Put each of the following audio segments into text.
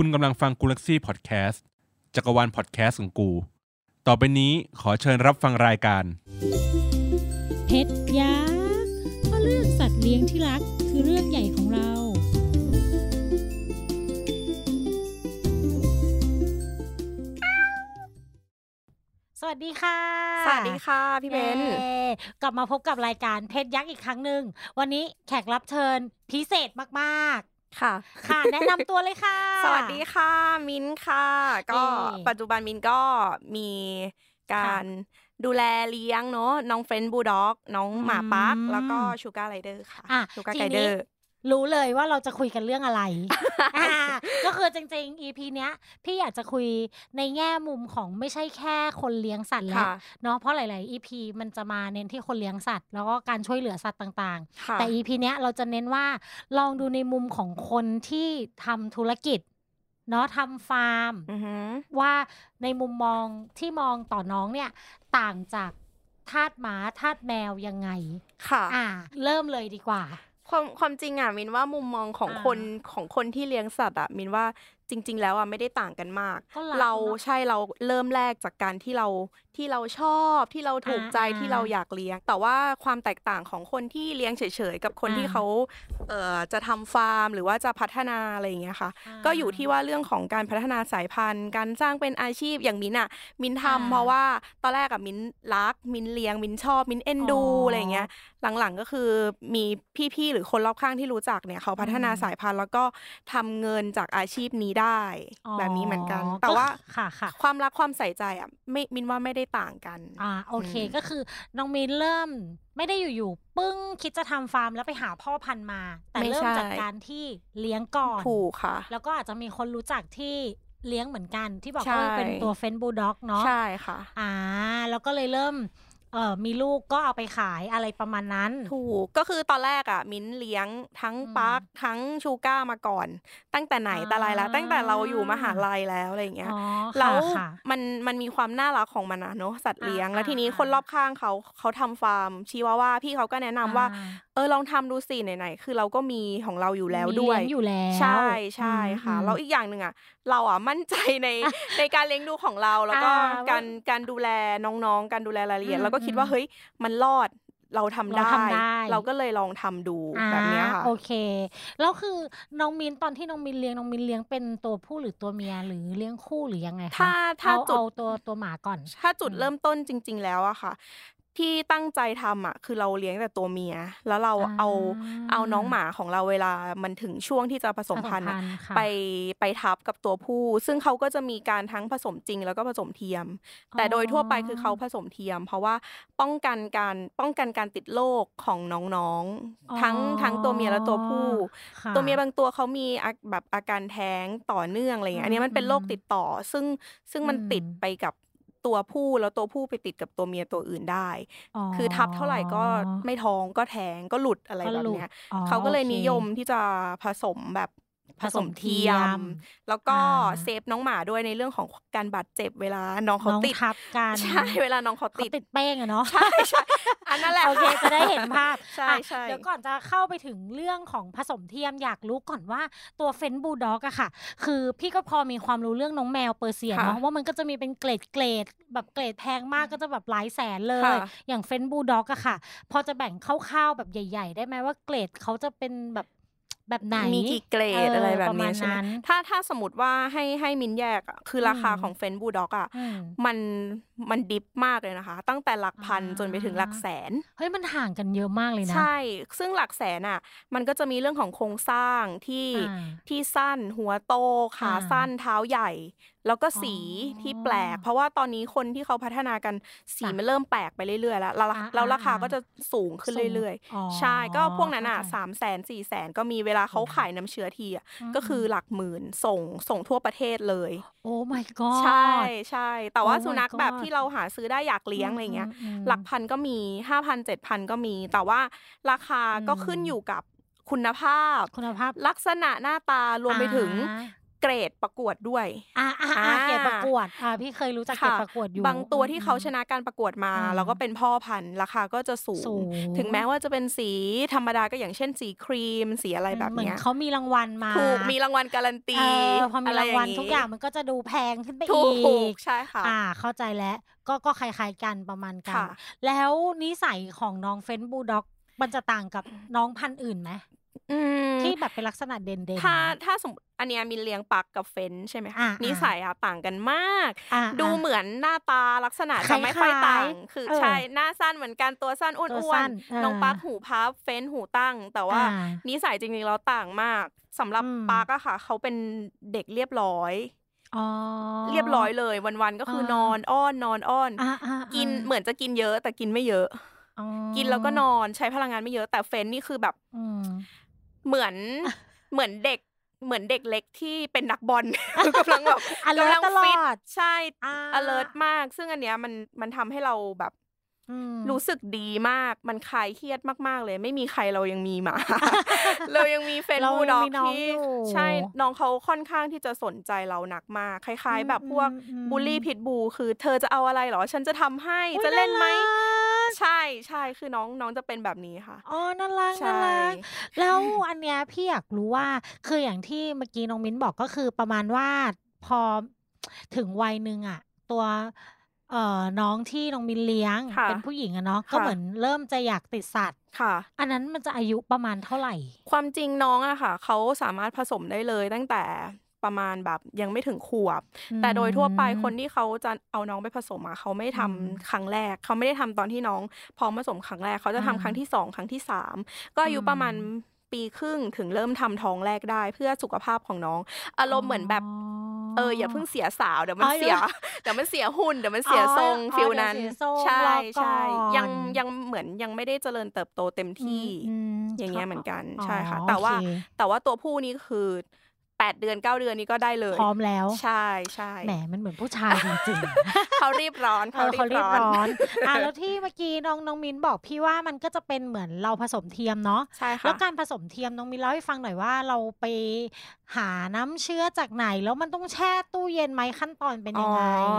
คุณกำลังฟังกูลักซี่พอดแคสต์จักรวาลพอดแคสต์ของกู ต่อไปนี้ขอเชิญรับฟังรายการ เพชรยักษ์เพราะเรื่องสัตว์เลี้ยงที่รักคือเรื่องใหญ่ของเรา สวัสดีค่ะ สวัสดีค่ะพี่เบนย้กลับมาพบกับรายการเพชรยักษ์อีกครั้งหนึ่ง วันนี้แขกรับเชิญพิเศษมาก ค่ะๆค่ะ แนะนำตัวเลยค่ะ สวัสดีค่ะ มิ้นค่ะ ก็เอ่ปัจจุบันมิ้นก็มีการดูแลเลี้ยงเนาะน้อง French bulldog น้องหมาปั๊กอืมแล้วก็ sugar glider ค่ะอะชูการ์ทีไกนี้ รู้เลยว่าเราจะคุยกันเรื่องอะไรอ่าก็คือจริง ๆ EP เนี้ยพี่อยากจะคุยในแง่มุมของไม่ใช่แค่คนเลี้ยงสัตว์แล้วค่ะเนาะเพราะหลาย ๆ EP มันจะมาเน้นที่คนเลี้ยงสัตว์ แล้วก็การช่วยเหลือสัตว์ต่างค่ะๆแต่ EP เนี้ยเราจะเน้นว่าลองดูในมุมของคนที่ทำธุรกิจเนาะทำฟาร์มอือหือว่าในมุมมองที่มองต่อน้องเนี่ยต่างจากทาสหมาทาสแมวยังไง ค่ะ อ่า เริ่มเลยดีกว่า ความความจริงอะมินว่ามุมมองของอ่าคนของคนที่เลี้ยงสัตว์อะมินว่า จริง ๆ แล้วอะไม่ได้ต่างกันมากก็รักเราเนอะใช่เราเริ่มแรกจากการที่เราที่เราชอบที่เราถูกใจอ่าที่เราอยากเลี้ยง แต่ว่าความแตกต่างของคนที่เลี้ยงเฉยๆกับคนอ่าที่เขาเอ่อจะทำฟาร์ม หรือว่าจะพัฒนาอะไรอย่างเงี้ยค่ะอ่าก็อยู่ที่ว่าเรื่องของการพัฒนาสายพันธุ์ การสร้างเป็นอาชีพอย่างมินอะมินทำอ่าเพราะว่าตอนแรกอะมินรักมินเลี้ยงมินชอบมินเอ็นดูอ๋อออะไรอย่างเงี้ยหลังๆก็คือมีพี่ๆหรือคนรอบข้างที่รู้จักเนี่ยเขาพัฒนาอืมสายพันธุ์แล้วก็ทำเงินจากอาชีพนี้ได้ แบบนี้เหมือนกัน แต่ว่าค่ะค่ะ ความรักความใส่ใจอะไม่มินว่าไม่ได้ต่างกัน อ่าโอเคอืมก็คือน้องมินเริ่มไม่ได้อยู่ๆปึ้งคิดจะทำฟาร์มแล้วไปหาพ่อพันธุ์มา แต่ไม่เริ่มใช่จากการที่เลี้ยงก่อนถูกค่ะ แล้วก็อาจจะมีคนรู้จักที่เลี้ยงเหมือนกันที่บอกใช่ว่าเป็นตัวเฟนบูลด็อกเนาะใช่ค่ะ อ่า แล้วก็เลยเริ่ม เอ่อมีลูกก็เอาไปขายอะไรประมาณนั้น ถูกก็คือตอนแรกอะ มิ้นเลี้ยงทั้งอืมปาร์คทั้งชูก้ามาก่อน ตั้งแต่ไหนแต่ไรแล้วอ่าตั้งแต่เราอยู่มหาลัยแล้วอะไรอย่างเงี้ยอ๋อแล้วค่ะมันมันมีความน่ารักของมันนะเนาะสัตว์เลี้ยงอ่าแล้วทีนี้อ่าคนรอบข้างเขาเขาทำฟาร์มชีวาว่าพี่เขาก็แนะนำว่าอ่เออลองทำดูสิไหนๆคือเราก็มีของเราอยู่แล้วมีด้วยเลี้งอยู่แล้วใช่ใช่ค่ะอืมแล้วอีกอย่างหนึ่งอะเราอะมั่นใจในในการเลี้ยงดูของเราแล้วก็อ่าการการดูแลน้องๆ การดูแลรายละเอียดอืมเราก็คิดว่าอืมเฮ้ยมันรอดเราทำเราได้ทำได้ เราก็เลยลองทำดูแบบเนี้ยค่ะอ่าโอเค แล้วคือน้องมินตอนที่น้องมินเลี้ยงน้องมินเลี้ยงเป็นตัวผู้หรือตัวเมียหรือเลี้ยงคู่หรือยังไงคะถ้าถ้าเอาจุดเอาตัวตัวหมาก่อน ถ้าจุดอืมเริ่มต้นจริง ๆ แล้วอะค่ะ ที่ตั้งใจทำอะคือเราเลี้ยงแต่ตัวเมีย แล้วเราอ่าเอาเอาน้องหมาของเราเวลามันถึงช่วงที่จะผสมพันธุ์อะผสมพันธุ์ค่ะไปไปทับกับตัวผู้ ซึ่งเขาก็จะมีการทั้งผสมจริง แล้วก็ผสมเทียม แต่โดยทั่วไปคือเขาผสมเทียม เพราะว่าป้องกันการป้องกันการติดโรคของน้องอ๋อๆทั้งทั้งตัวเมียและตัวผู้ค่ะตัวเมียบางตัวเขามีอาแบบอาการแท้งต่อเนื่องอะไรอย่างเงี้ยอันนี้มันเป็นโรคอืมติดต่อ ซึ่งซึ่งมันอืมติดไปกับ ตัวผู้แล้วตัวผู้ไปติดกับตัวเมียตัวอื่นได้ คือทับเท่าไหร่ก็ไม่ท้องก็แท้งก็หลุดอะไรก็แบบหลุดเนี้ยอ๋อเขาก็เลยโอคนิยมที่จะผสมแบบ ผสมเทียม ผสมเทียมแล้วก็อ่าเซฟน้องหมาด้วยในเรื่องของการบาดเจ็บเวลาน้องเขาน้องติดทับกันใช่เวลาน้องเขาเขาติดติดเป้งอะเนาะใช่ใช่อันนั้นแหละโอเคค่ะจะได้เห็นภาพใช่อะใช่เดี๋ยวก่อนจะเข้าไปถึงเรื่องของผสมเทียมอยากรู้ก่อนว่าตัวเฟนบูลด็อกอะค่ะ คือพี่ก็พอมีความรู้เรื่องน้องแมวเปอร์เซียเนาะว่ามันก็จะมีเป็นเกรดเกรดแบบเกรดแพงมากก็จะแบบหลายแสนเลยค่ะอย่างเฟนบูลด็อกอะค่ะ พอจะแบ่งคร่าวๆแบบใหญ่ ๆ ได้ไหมว่าเกรดเขาจะเป็นแบบ แบบไหนมีกี่เกรดเอออะไรแบบประมานี้ณใช่ไหมนั้นถ้าถ้าสมมติว่าให้ให้มินแยกอะคือราคาอืมของเฟนบูด็อกอะอืมมันมันดิฟมากเลยนะคะ ตั้งแต่หลักพันอ่าจนไปถึงหลักแสนเฮ้ยมันห่างกันเยอะมากเลยนะ ใช่ ซึ่งหลักแสนอะ มันก็จะมีเรื่องของโครงสร้างที่อ่าที่สั้นหัวโตขาอ่าสั้นเท้าใหญ่ แล้วก็สีอ๋อที่แปลก เพราะว่าตอนนี้คนที่เขาพัฒนากันสีจ้ะมันเริ่มแปลกไปเรื่อยๆแล้วแล้วอ่าแล้วราคาอ่าก็จะสูงขึ้นสูงเรื่อยอ๋อๆใช่ก็พวกนั้นอะเข้าใจสามแสนสี่แสนก็มีเวลาเขาขายน้ำเชื้อทีอะก็คือหลักหมื่นส่งส่งทั่วประเทศเลย โอ้ my god ใช่ใช่แต่ว่า Oh my สุนัขแบบ God ที่เราหาซื้อได้อยากเลี้ยงอะไรเงี้ยอืมหลักพันก็มีห้าพันเจ็ดพันก็มี แต่ว่าราคาก็อืมขึ้นอยู่กับคุณภาพคุณภาพลักษณะหน้าตารวมไปถึงอ่า เกรดประกวดด้วย อ่าอ่าอ่าเกียรติประกวดอ่าพี่เคยรู้จักเกียรติประกวดอยู่ บางตัวที่เขาชนะการประกวดมาอืมแล้วก็เป็นพ่อพันธุ์ราคาก็จะสูสูงงถึงแม้ว่าจะเป็นสีธรรมดาก็อย่างเช่นสีครีม สีอะไรแบบเหมือนเนี้ยเขามีรางวัลมาถูกมีรางวัลการันตีเออพอมีรางวัละไทุกอย่างมันก็จะดูแพงขึ้นไปถูอีกกใช่ค่ะอ่า เข้าใจแล้วก็ก็คล้ายๆกันประมาณกันค่ะแล้วนิสัยของน้องเฟนบูลด็อกมันจะต่างกับน้องพันธุ์อื่นไหมอืม ที่แบบเป็นลักษณะเด่นๆถ้าถ้าสมมติอันเนี้ยมินเลี้ยงปักกับเฟนใช่ไหมคะอ่านิสัยอะต่างกันมากอ่าดูอ่าเหมือนหน้าตาลักษณะคจะไม่ค่อยล้ายๆต่าง คือเออใช่หน้าสั้นเหมือนกันตัวสั้นอ้ตัววสั้นนๆน้องเออปักหูพับเฟนหูตั้ง แต่ว่าอ่านิสัยจริงๆแล้วต่างมากสำหรับอืมปักอะค่ะ เขาเป็นเด็กเรียบร้อยอ๋อเรียบร้อยเลยวันๆก็คืออานอนอ้อนนอนอ้อนอ่าอ่ากินอ่าเหมือนจะกินเยอะแต่กินไม่เยอะอ๋อกินแล้วก็นอนใช้พลังงานไม่เยอะแต่เฟนนี่คือแบบอืม เหมือนเหมือนเด็กเหมือนเด็กเล็กที่เป็นนักบอลกำลังแบบ alert กำลังตลอฟิตดใช่อ่า alert มาก ซึ่งอันเนี้ยมันมันทำให้เราแบบอืมรู้สึกดีมาก มันคลายเครียดมาก ๆ เลย ไม่มีใครเรายังมีหมา เรายังมีเฟนเราบูยังด็อกมีน้องที่อยู่ใช่ น้องเขาค่อนข้างที่จะสนใจเราหนักมาก คล้าย ๆ แบบพวกอืมอืมบูลลี่พิทบู คือ เธอจะเอาอะไรเหรอ ฉันจะทำให้อุ๊ยจะเล่นไหมารักใช่ใช่คือน้องน้องจะเป็นแบบนี้ค่ะอ๋อน่ารักใช่น่ารักแล้วอันเนี้ยพี่อยากรู้ว่าคืออย่างที่เมื่อกี้น้องมิ้นบอกก็คือประมาณว่าพอถึงวัยหนึ่งอะตัวเอ่อน้องที่น้องมิ้นเลี้ยงค่ะเป็นผู้หญิงอะเนาะก็ค่ะเหมือนเริ่มจะอยากติดสัตว์ค่ะ อันนั้นมันจะอายุประมาณเท่าไหร่ ความจริงน้องอะค่ะเขาสามารถผสมได้เลยตั้งแต่ ประมาณแบบยังไม่ถึงขวบ แต่โดยทั่วไปคนที่เขาจะเอาน้องไปผสมอะเขาไม่ทำอืมครั้งแรก เขาไม่ได้ทำตอนที่น้องพร้อมผสมครั้งแรก เขาจะทำอ่าครั้งที่สองครั้งที่สามก็อายุอืมประมาณปีครึ่งถึงเริ่มทำท้องแรกได้เพื่อสุขภาพของน้อง อารมณ์เหมือนแบบเอออย่าเพิ่งเสียสาวเดี๋ยวมันอ๋อเสียเดี๋ยวมันเสียหุ่นเดี๋ยวมันเสียอ๋อทรงอ๋อฟิลเดี๋ยวนั้นเสียทรงใช่รอก่อนใช่ยังยังเหมือนยังไม่ได้เจริญเติบโตเต็มที่อืมอย่างเงี้ยเหมือนกันใช่ค่ะอ๋อแต่ว่าโอเคแต่ว่าตัวผู้นี่คือ แปดเดือนเก้าเดือนนี้ก็ได้เลย พร้อมแล้ว ใช่ใช่แหมมันเหมือนผู้ชายจริงๆเขารีบร้อนเอเขาอรีเขาบรีบร้อนร้อนอะแล้วที่เมื่อกี้น้องน้องมินบอกพี่ว่ามันก็จะเป็นเหมือนเราผสมเทียมเนาะใช่แล้วค่ะการผสมเทียมน้องมินเล่าให้ฟังหน่อยว่าเราไปหาน้ำเชื้อจากไหน แล้วมันต้องแช่ตู้เย็นไหมขั้นตอนเป็นยังไงอ๋อ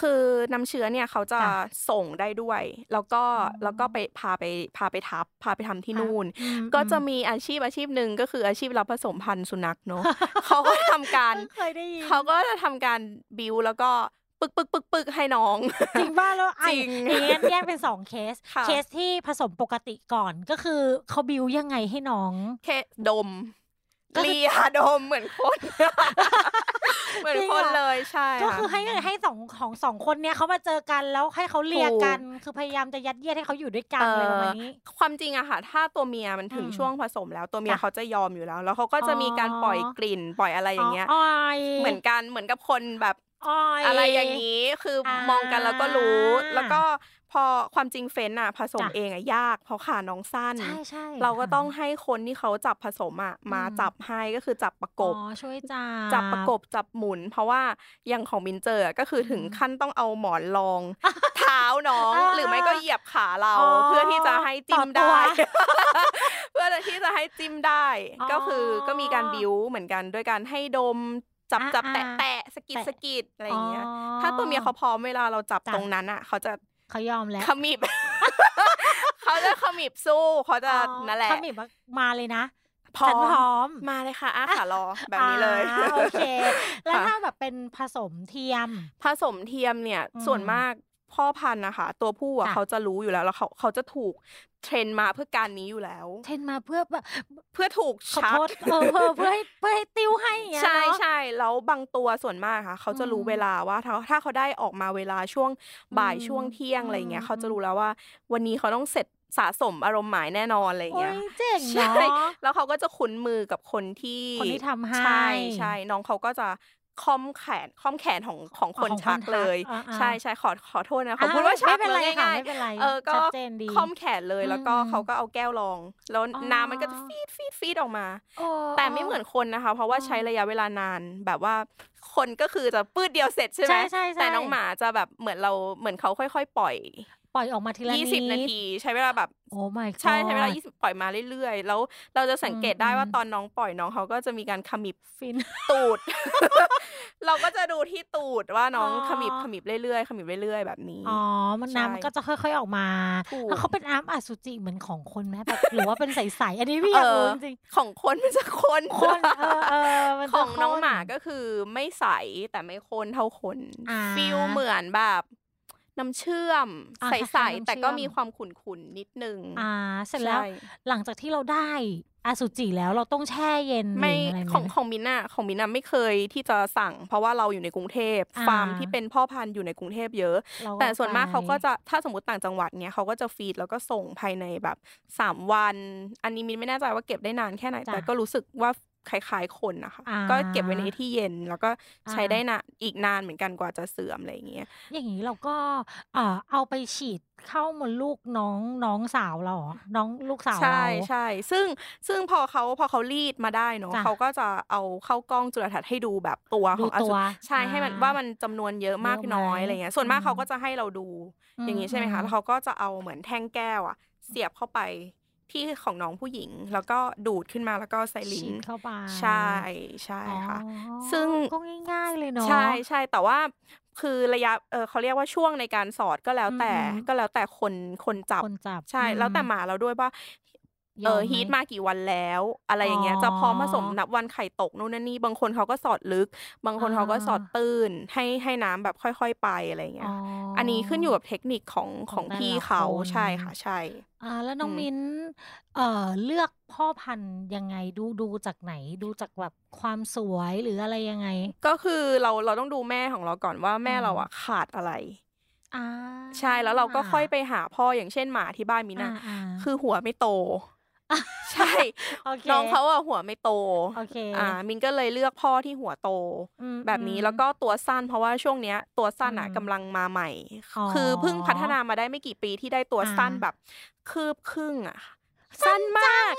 คือน้ำเชื้อเนี่ยเขาจะจ้ะส่งได้ด้วย แล้วก็อ๋อแล้วก็ไปพาไปพาไปทับพาไปทำที่นู่นอืมก็จะอืมมีอาชีพอาชีพหนึ่งก็คืออาชีพรับผสมพันธุ์สุนัขเนาะเขาก็ทำการเพิ่งเคยได้ยินเขาก็จะทำการบิวแล้วก็ปึกปึกปึกปึกให้น้อง จริงบ้าแล้วไอ้จริงอย่างเงี้ยแยกเป็นสองเคสค่ะเคสที่ผสมปกติก่อนก็คือเขาบิวยังไงให้น้องแค่ดมก็คือ เลียดมเหมือนคนเหมือนจริงคนเหรอเลยใช่ก็คือให้ให้สองของสองคนเนี้ยเขามาเจอกันแล้วให้เขาเลียกัน คือพยายามจะยัดเยียดให้เขาอยู่ด้วยกันอะไรประมาณนี้ ความจริงอะค่ะ ถ้าตัวเมียมันถึงอืมช่วงผสมแล้วตัวเมียจ้ะเขาจะยอมอยู่แล้ว แล้วเขาก็จะมีการปล่อยกลิ่นปล่อยอะไรอย่างเงี้ยอ้อยเหมือนกันเหมือนกับคนแบบอ้อยอะไรอย่างนี้คืออามองกันแล้วก็รู้ แล้วก็ พอความจริงเฟ้นอะผสมจ้ะเองอะยาก เพราะขาน้องสั้น ใช่ใช่เราก็ต้องค่ะให้คนที่เขาจับผสมอะมาอืมจับให้ก็คือจับประกบอ๋อช่วยจับจับประกบจับหมุน เพราะว่าอย่างของมินเจออะก็คือถึงอืมขั้นต้องเอาหมอนรอง เท้าน้องอ่าหรือไม่ก็เหยียบขาเราอ๋อเพื่อที่จะให้จิ้มต่อตัวได้ เพื่อที่จะให้จิ้มได้อ๋อก็คือก็มีการบิวเหมือนกันด้วยการให้ดมจับอ่าจับแตะอ่าแตะสะกิดแตะสะกิดอะไรอย่างเงี้ยอ๋อถ้าตัวเมียเขาพร้อมเวลาเราจับจ้ะตรงนั้นอะ เขาจะ เขายอมแล้วขมิบเขาจะขมิบสู้เขาจะอ๋อนั่นแหละเขามีมามาเลยนะพร้อฉันพร้อมมาเลยค่ะอ้าขารอแบบนี้เลยอ่าโอเค แล้วค่ะถ้าแบบเป็นผสมเทียม ผสมเทียมเนี่ยอืมส่วนมากพ่อพันธุ์นะคะ ตัวผู้อะจ้ะเขาจะรู้อยู่แล้วแล้วเขาเขาจะถูก train มาเพื่อการนี้อยู่แล้ว train มาเพื่อแบบเพื่อถูกชักขอโทษเออเพื่อเพื่อให้เพื่อให้ติ้วให้อย่างเงี้ยใช่เนาะใช่แล้วบางตัวส่วนมากค่ะ เขาจะรู้อืมเวลาว่าถ้าถ้าเขาได้ออกมาเวลาช่วงบ่ายอืมช่วงเที่ยงอะไรเงี้อืยมเขาจะรู้แล้วว่า วันนี้เขาต้องเสร็จสะสมอารมณ์หมายแน่นอนอะไรเงี้ยโอ้ยเจ๋งใช่เนาะแล้วเขาก็จะคุ้นมือกับคนที่คนที่ทำให้ใช่ใช่น้องเขาก็จะ คร่อมแขนคร่อมแขนของของคนของคนชักเลยทักอ่าๆใช่ใช่ขอขอโทษนะขอพูดว่าชักเลไรยค่ะง่ายไม่เป็นไรค่ะไม่เป็นไรๆเออก็ชัดเจนดีคร่อมแขนเลยแล้วก็อืมเขาก็เอาแก้วรอง แล้วอ๋อน้ำมันก็จะฟีดฟีดฟีดออกมาโอ้แต่ไม่เหมือนคนนะคะ เพราะว่าอ๋อใช้ระยะเวลานานแบบว่าคนก็คือจะปืดเดียวเสร็จใช่ไหมใช่ใช่ใช่แต่น้องหมาจะแบบเหมือนเราเหมือนเขาค่อย ๆ ปล่อยป ล่อยออกมาทีละนิดยี่สิบนาที ใช้เวลาแบบโอ้ my god ใช่ใช้เวลา 20 ปล่อยมาเรื่อยๆ แล้วเราจะสังเกตได้ว่าอืมตอนน้องปล่อยน้องเขาก็จะมีการขมิบฟินตูด เราก็จะดูที่ตูดว่าน้องอ๋อขมิบขมิบเรื่อยๆขมิบเรื่อยๆ แบบนี้ อ๋อ มันใช่น้ำมันก็จะค่อยๆออกมาถูกแล้วเขาเป็นน้ำอสุจิเหมือนของคนไหมแบบหรือว่าเป็นใสๆอันนี้พี่อยากรู้จริงของคนมันจะข้นๆข้นเออเออมันจะข้นของน้องหมาก็คือไม่ใสแต่ไม่ข้นเท่าคนอ่า feel เหมือนแบบ น้ำเชื่อมอ่าใสคล้ายๆน้ำๆแต่ก็เชื่อมมีความขุ่นๆนิดนึงอ่าเสร็จแล้วใช่หลังจากที่เราได้อสุจิแล้วเราต้องแช่เย็นไม่หรืออะไรไหมของของมิ้นอะของมิ้นอะไม่เคยที่จะสั่ง เพราะว่าเราอยู่ในกรุงเทพอ่าฟาร์มที่เป็นพ่อพันธุ์อยู่ในกรุงเทพเยอะเราแต่ส่วนมากไปเขาก็จะถ้าสมมติต่างจังหวัดเนี้ยเขาก็จะฟีดแล้วก็ส่งภายในแบบสามวัน อันนี้มินไม่แน่ใจว่าเก็บได้นานแค่ไหนจ้ะแต่ก็รู้สึกว่า คล้ายๆคนนะคะอ่าก็เก็บไว้ในที่เย็น แล้วก็ใช้อ่าได้นานอีกนานเหมือนกันกว่าจะเสื่อมอะไรอย่างเงี้ย อย่างนี้เราก็เอ่อเอาไปฉีดเข้ามดลูกน้องน้องสาวเราเหรอน้องลูกสาวใช่เราใช่ซึ่งซึ่งพอเขาพอเขารีดมาได้เนาะจ้ะเขาก็จะเอาเข้ากล้องจุลทรรศน์ให้ดูแบบตัวขดูองอตัสุวใช่ให้มันอ่าว่ามันจำนวนเยอะมากเยอะไหมน้อยอะไรเงี้ย ส่วนมากอืมเขาก็จะให้เราดูอืมอย่างงี้ใช่ไหมอืคะมแล้วเขาก็จะเอาเหมือนแท่งแก้วอะเสียบเข้าไป ที่ของน้องผู้หญิง แล้วก็ดูดขึ้นมาแล้วก็ใส่ลิ้ฉีนดเข้าไปใช่ใช่ค่ะอ๋อซึ่งก็ง่ายๆเลยเนาะใช่ใช่แต่ว่าคือระยะเออเขาเรียกว่าช่วงในการสอดก็แล้วแต่อืมก็แล้วแต่คนคนจับคนจับ ใช่อืมแล้วแต่หมาเราด้วยว่าย เออมอไหมฮีทมากี่วันแล้ว อะไรอย่างเงี้ยอ๋อจะพร้อมผสมนับวันไข่ตกนู่นนั่นนี่บางคนเขาก็สอดลึก บางคนอ่าเขาก็สอดตื้นให้ให้น้ำแบบค่อย ๆ ไปอะไรอย่างเงี้ยอ๋ออันนี้ขึ้นอยู่กับเทคนิคของขขอองงแต่ละพี่เขาคนใช่ค่ะใช่อ่าแล้วน้องอืมมิ้นเอ่อเลือกพ่อพันธุ์ยังไงดูดูจากไหนดูจากแบบความสวยหรืออะไรยังไง ก็คือเราเราต้องดูแม่ของเราก่อนว่าแม่อืมเราอะขาดอะไรอ่าใช่แล้วเราก็ค่อยไปหาพ่ออย่างเช่นหมาที่บ้านมินอะอ่าคือหัวไม่โต ใช่โอเคน้องเขาอะหัวไม่โตโอเคอ่า มินก็เลยเลือกพ่อที่หัวโตอืมแบบนี้อืมแล้วก็ตัวสั้น เพราะว่าช่วงเนี้ย ตัวสั้นอะอืมกำลังมาใหม่อ๋อคือเพิ่งพัฒนามาได้ไม่กี่ปีที่ได้ตัวอ่าสั้นแบบ คืบครึ่งอะสั้นมาก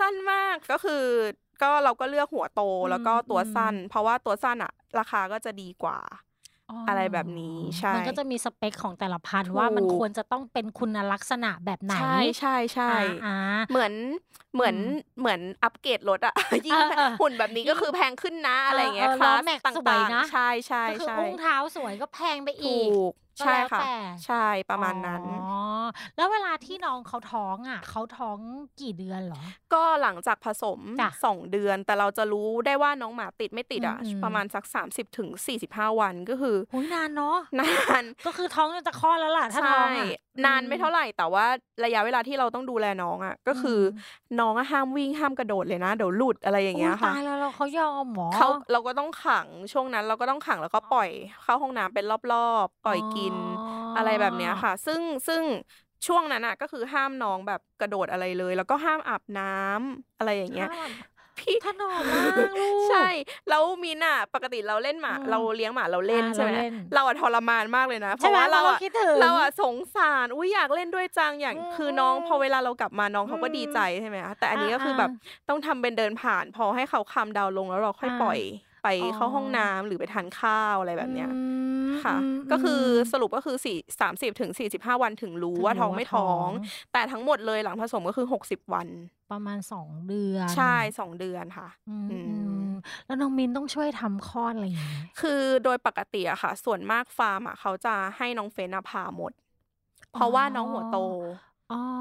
สั้นมากก็คือ ก็เราก็เลือกหัวโตอืมแล้วก็ตัวสั้นอืมเพราะว่าตัวสั้นอะราคาก็จะดีกว่า อะไรแบบนี้ใช่ มันก็จะมีสเปคของแต่ละพันธุ์ถูกว่ามันควรจะต้องเป็นคุณลักษณะแบบไหน ใช่ใช่ใช่อ่าเหมือนเหมือนอืมเหมือนอัปเกรดรถอะยิ่งเออเออหุ่นแบบนี้ก็คือแพงขึ้นนะอะไรอย่างเงี้ยเออคลาล้อสแม็กซ์ตสว่ายงนะๆใช่ใช่ก็คือใช่อุ้งเท้าสวยก็แพงไปอีถูกก ใช่ก็แล้วค่ะแต่ใช่ประมาณนั้นอ๋อแล้วเวลาที่น้องเขาท้องอะเขาท้องกี่เดือนเหรอ ก็หลังจากผสมจ้ะสองเดือน แต่เราจะรู้ได้ว่าน้องหมาติดไม่ติดอะอืมอืมประมาณสัก 30ถึง45 วันก็คือหุยนานเนาะนานก็คือท้องจนจะคลอดแล้วล่ะถ้าท้องอะ นานไม่เท่าไหร่แต่ว่าระยะเวลาที่เราต้องดูแลน้องอะ ก็คืออน้องอะห้ามวิ่งห้ามกระโดดเลยนะเดี๋ยวหลุดอะไรอย่างเงี้ยอุ๊ค่ะตายแล้วเราเขายอมหมอเขาเราก็ต้องขังช่วงนั้นเราก็ต้องขังแล้วก็ปล่อยเข้าห้องน้ำเป็นรอบๆ ปล่อยกินอะไรแบบเนี้ยค่ะ ซึ่งซึ่งช่วงนั้นอะก็คือห้ามน้องแบบกระโดดอะไรเลย แล้วก็ห้ามอาบน้ำอะไรอย่างเงี้ย พี่ถนอมมากลูกใช่แล้วมินอะปกติเราเล่นหมาอืมเราเลี้ยงหมาเราเล่นอ่าใช่ไหมเราเล่นเราอะทรมานมากเลยนะ เพใช่ราะไหมว่าเราเราอะคิดถึงเราอะสงสารอุ้ยอยากเล่นด้วยจังอย่างอืมคือน้องพอเวลาเรากลับมาน้องเขาก็อืมดีใจใช่ไหมคะแต่อันนี้ก็คืออ่าแบบต้องทำเป็นเดินผ่าน พอให้เขาคำดาวน์ลงแล้วเราค่อยอ่าปล่อย ไปอ๋อเข้าห้องน้ำหรือไปทานข้าวอะไรแบบเนี้ยอืมค่ะอืมก็คือมสรุปก็คือสี่สามสิบถึงสี่สิบห้าวันถึงรู้ถึงว่ารู้ท้องว่าไม่ท้องท้อง แต่ทั้งหมดเลยหลังผสมก็คือหกสิบวัน ประมาณสองเดือน ใช่สองเดือนค่ะอืมอืมอืมแล้วน้องมินต้องช่วยทำคลอดอะไรอย่างเงี้ยคือโดยปกติอะค่ะ ส่วนมากฟาร์มอะเขาจะให้น้องเฟนอะผ่าหมด เพราะว่าน้องหัวโตอ๋อ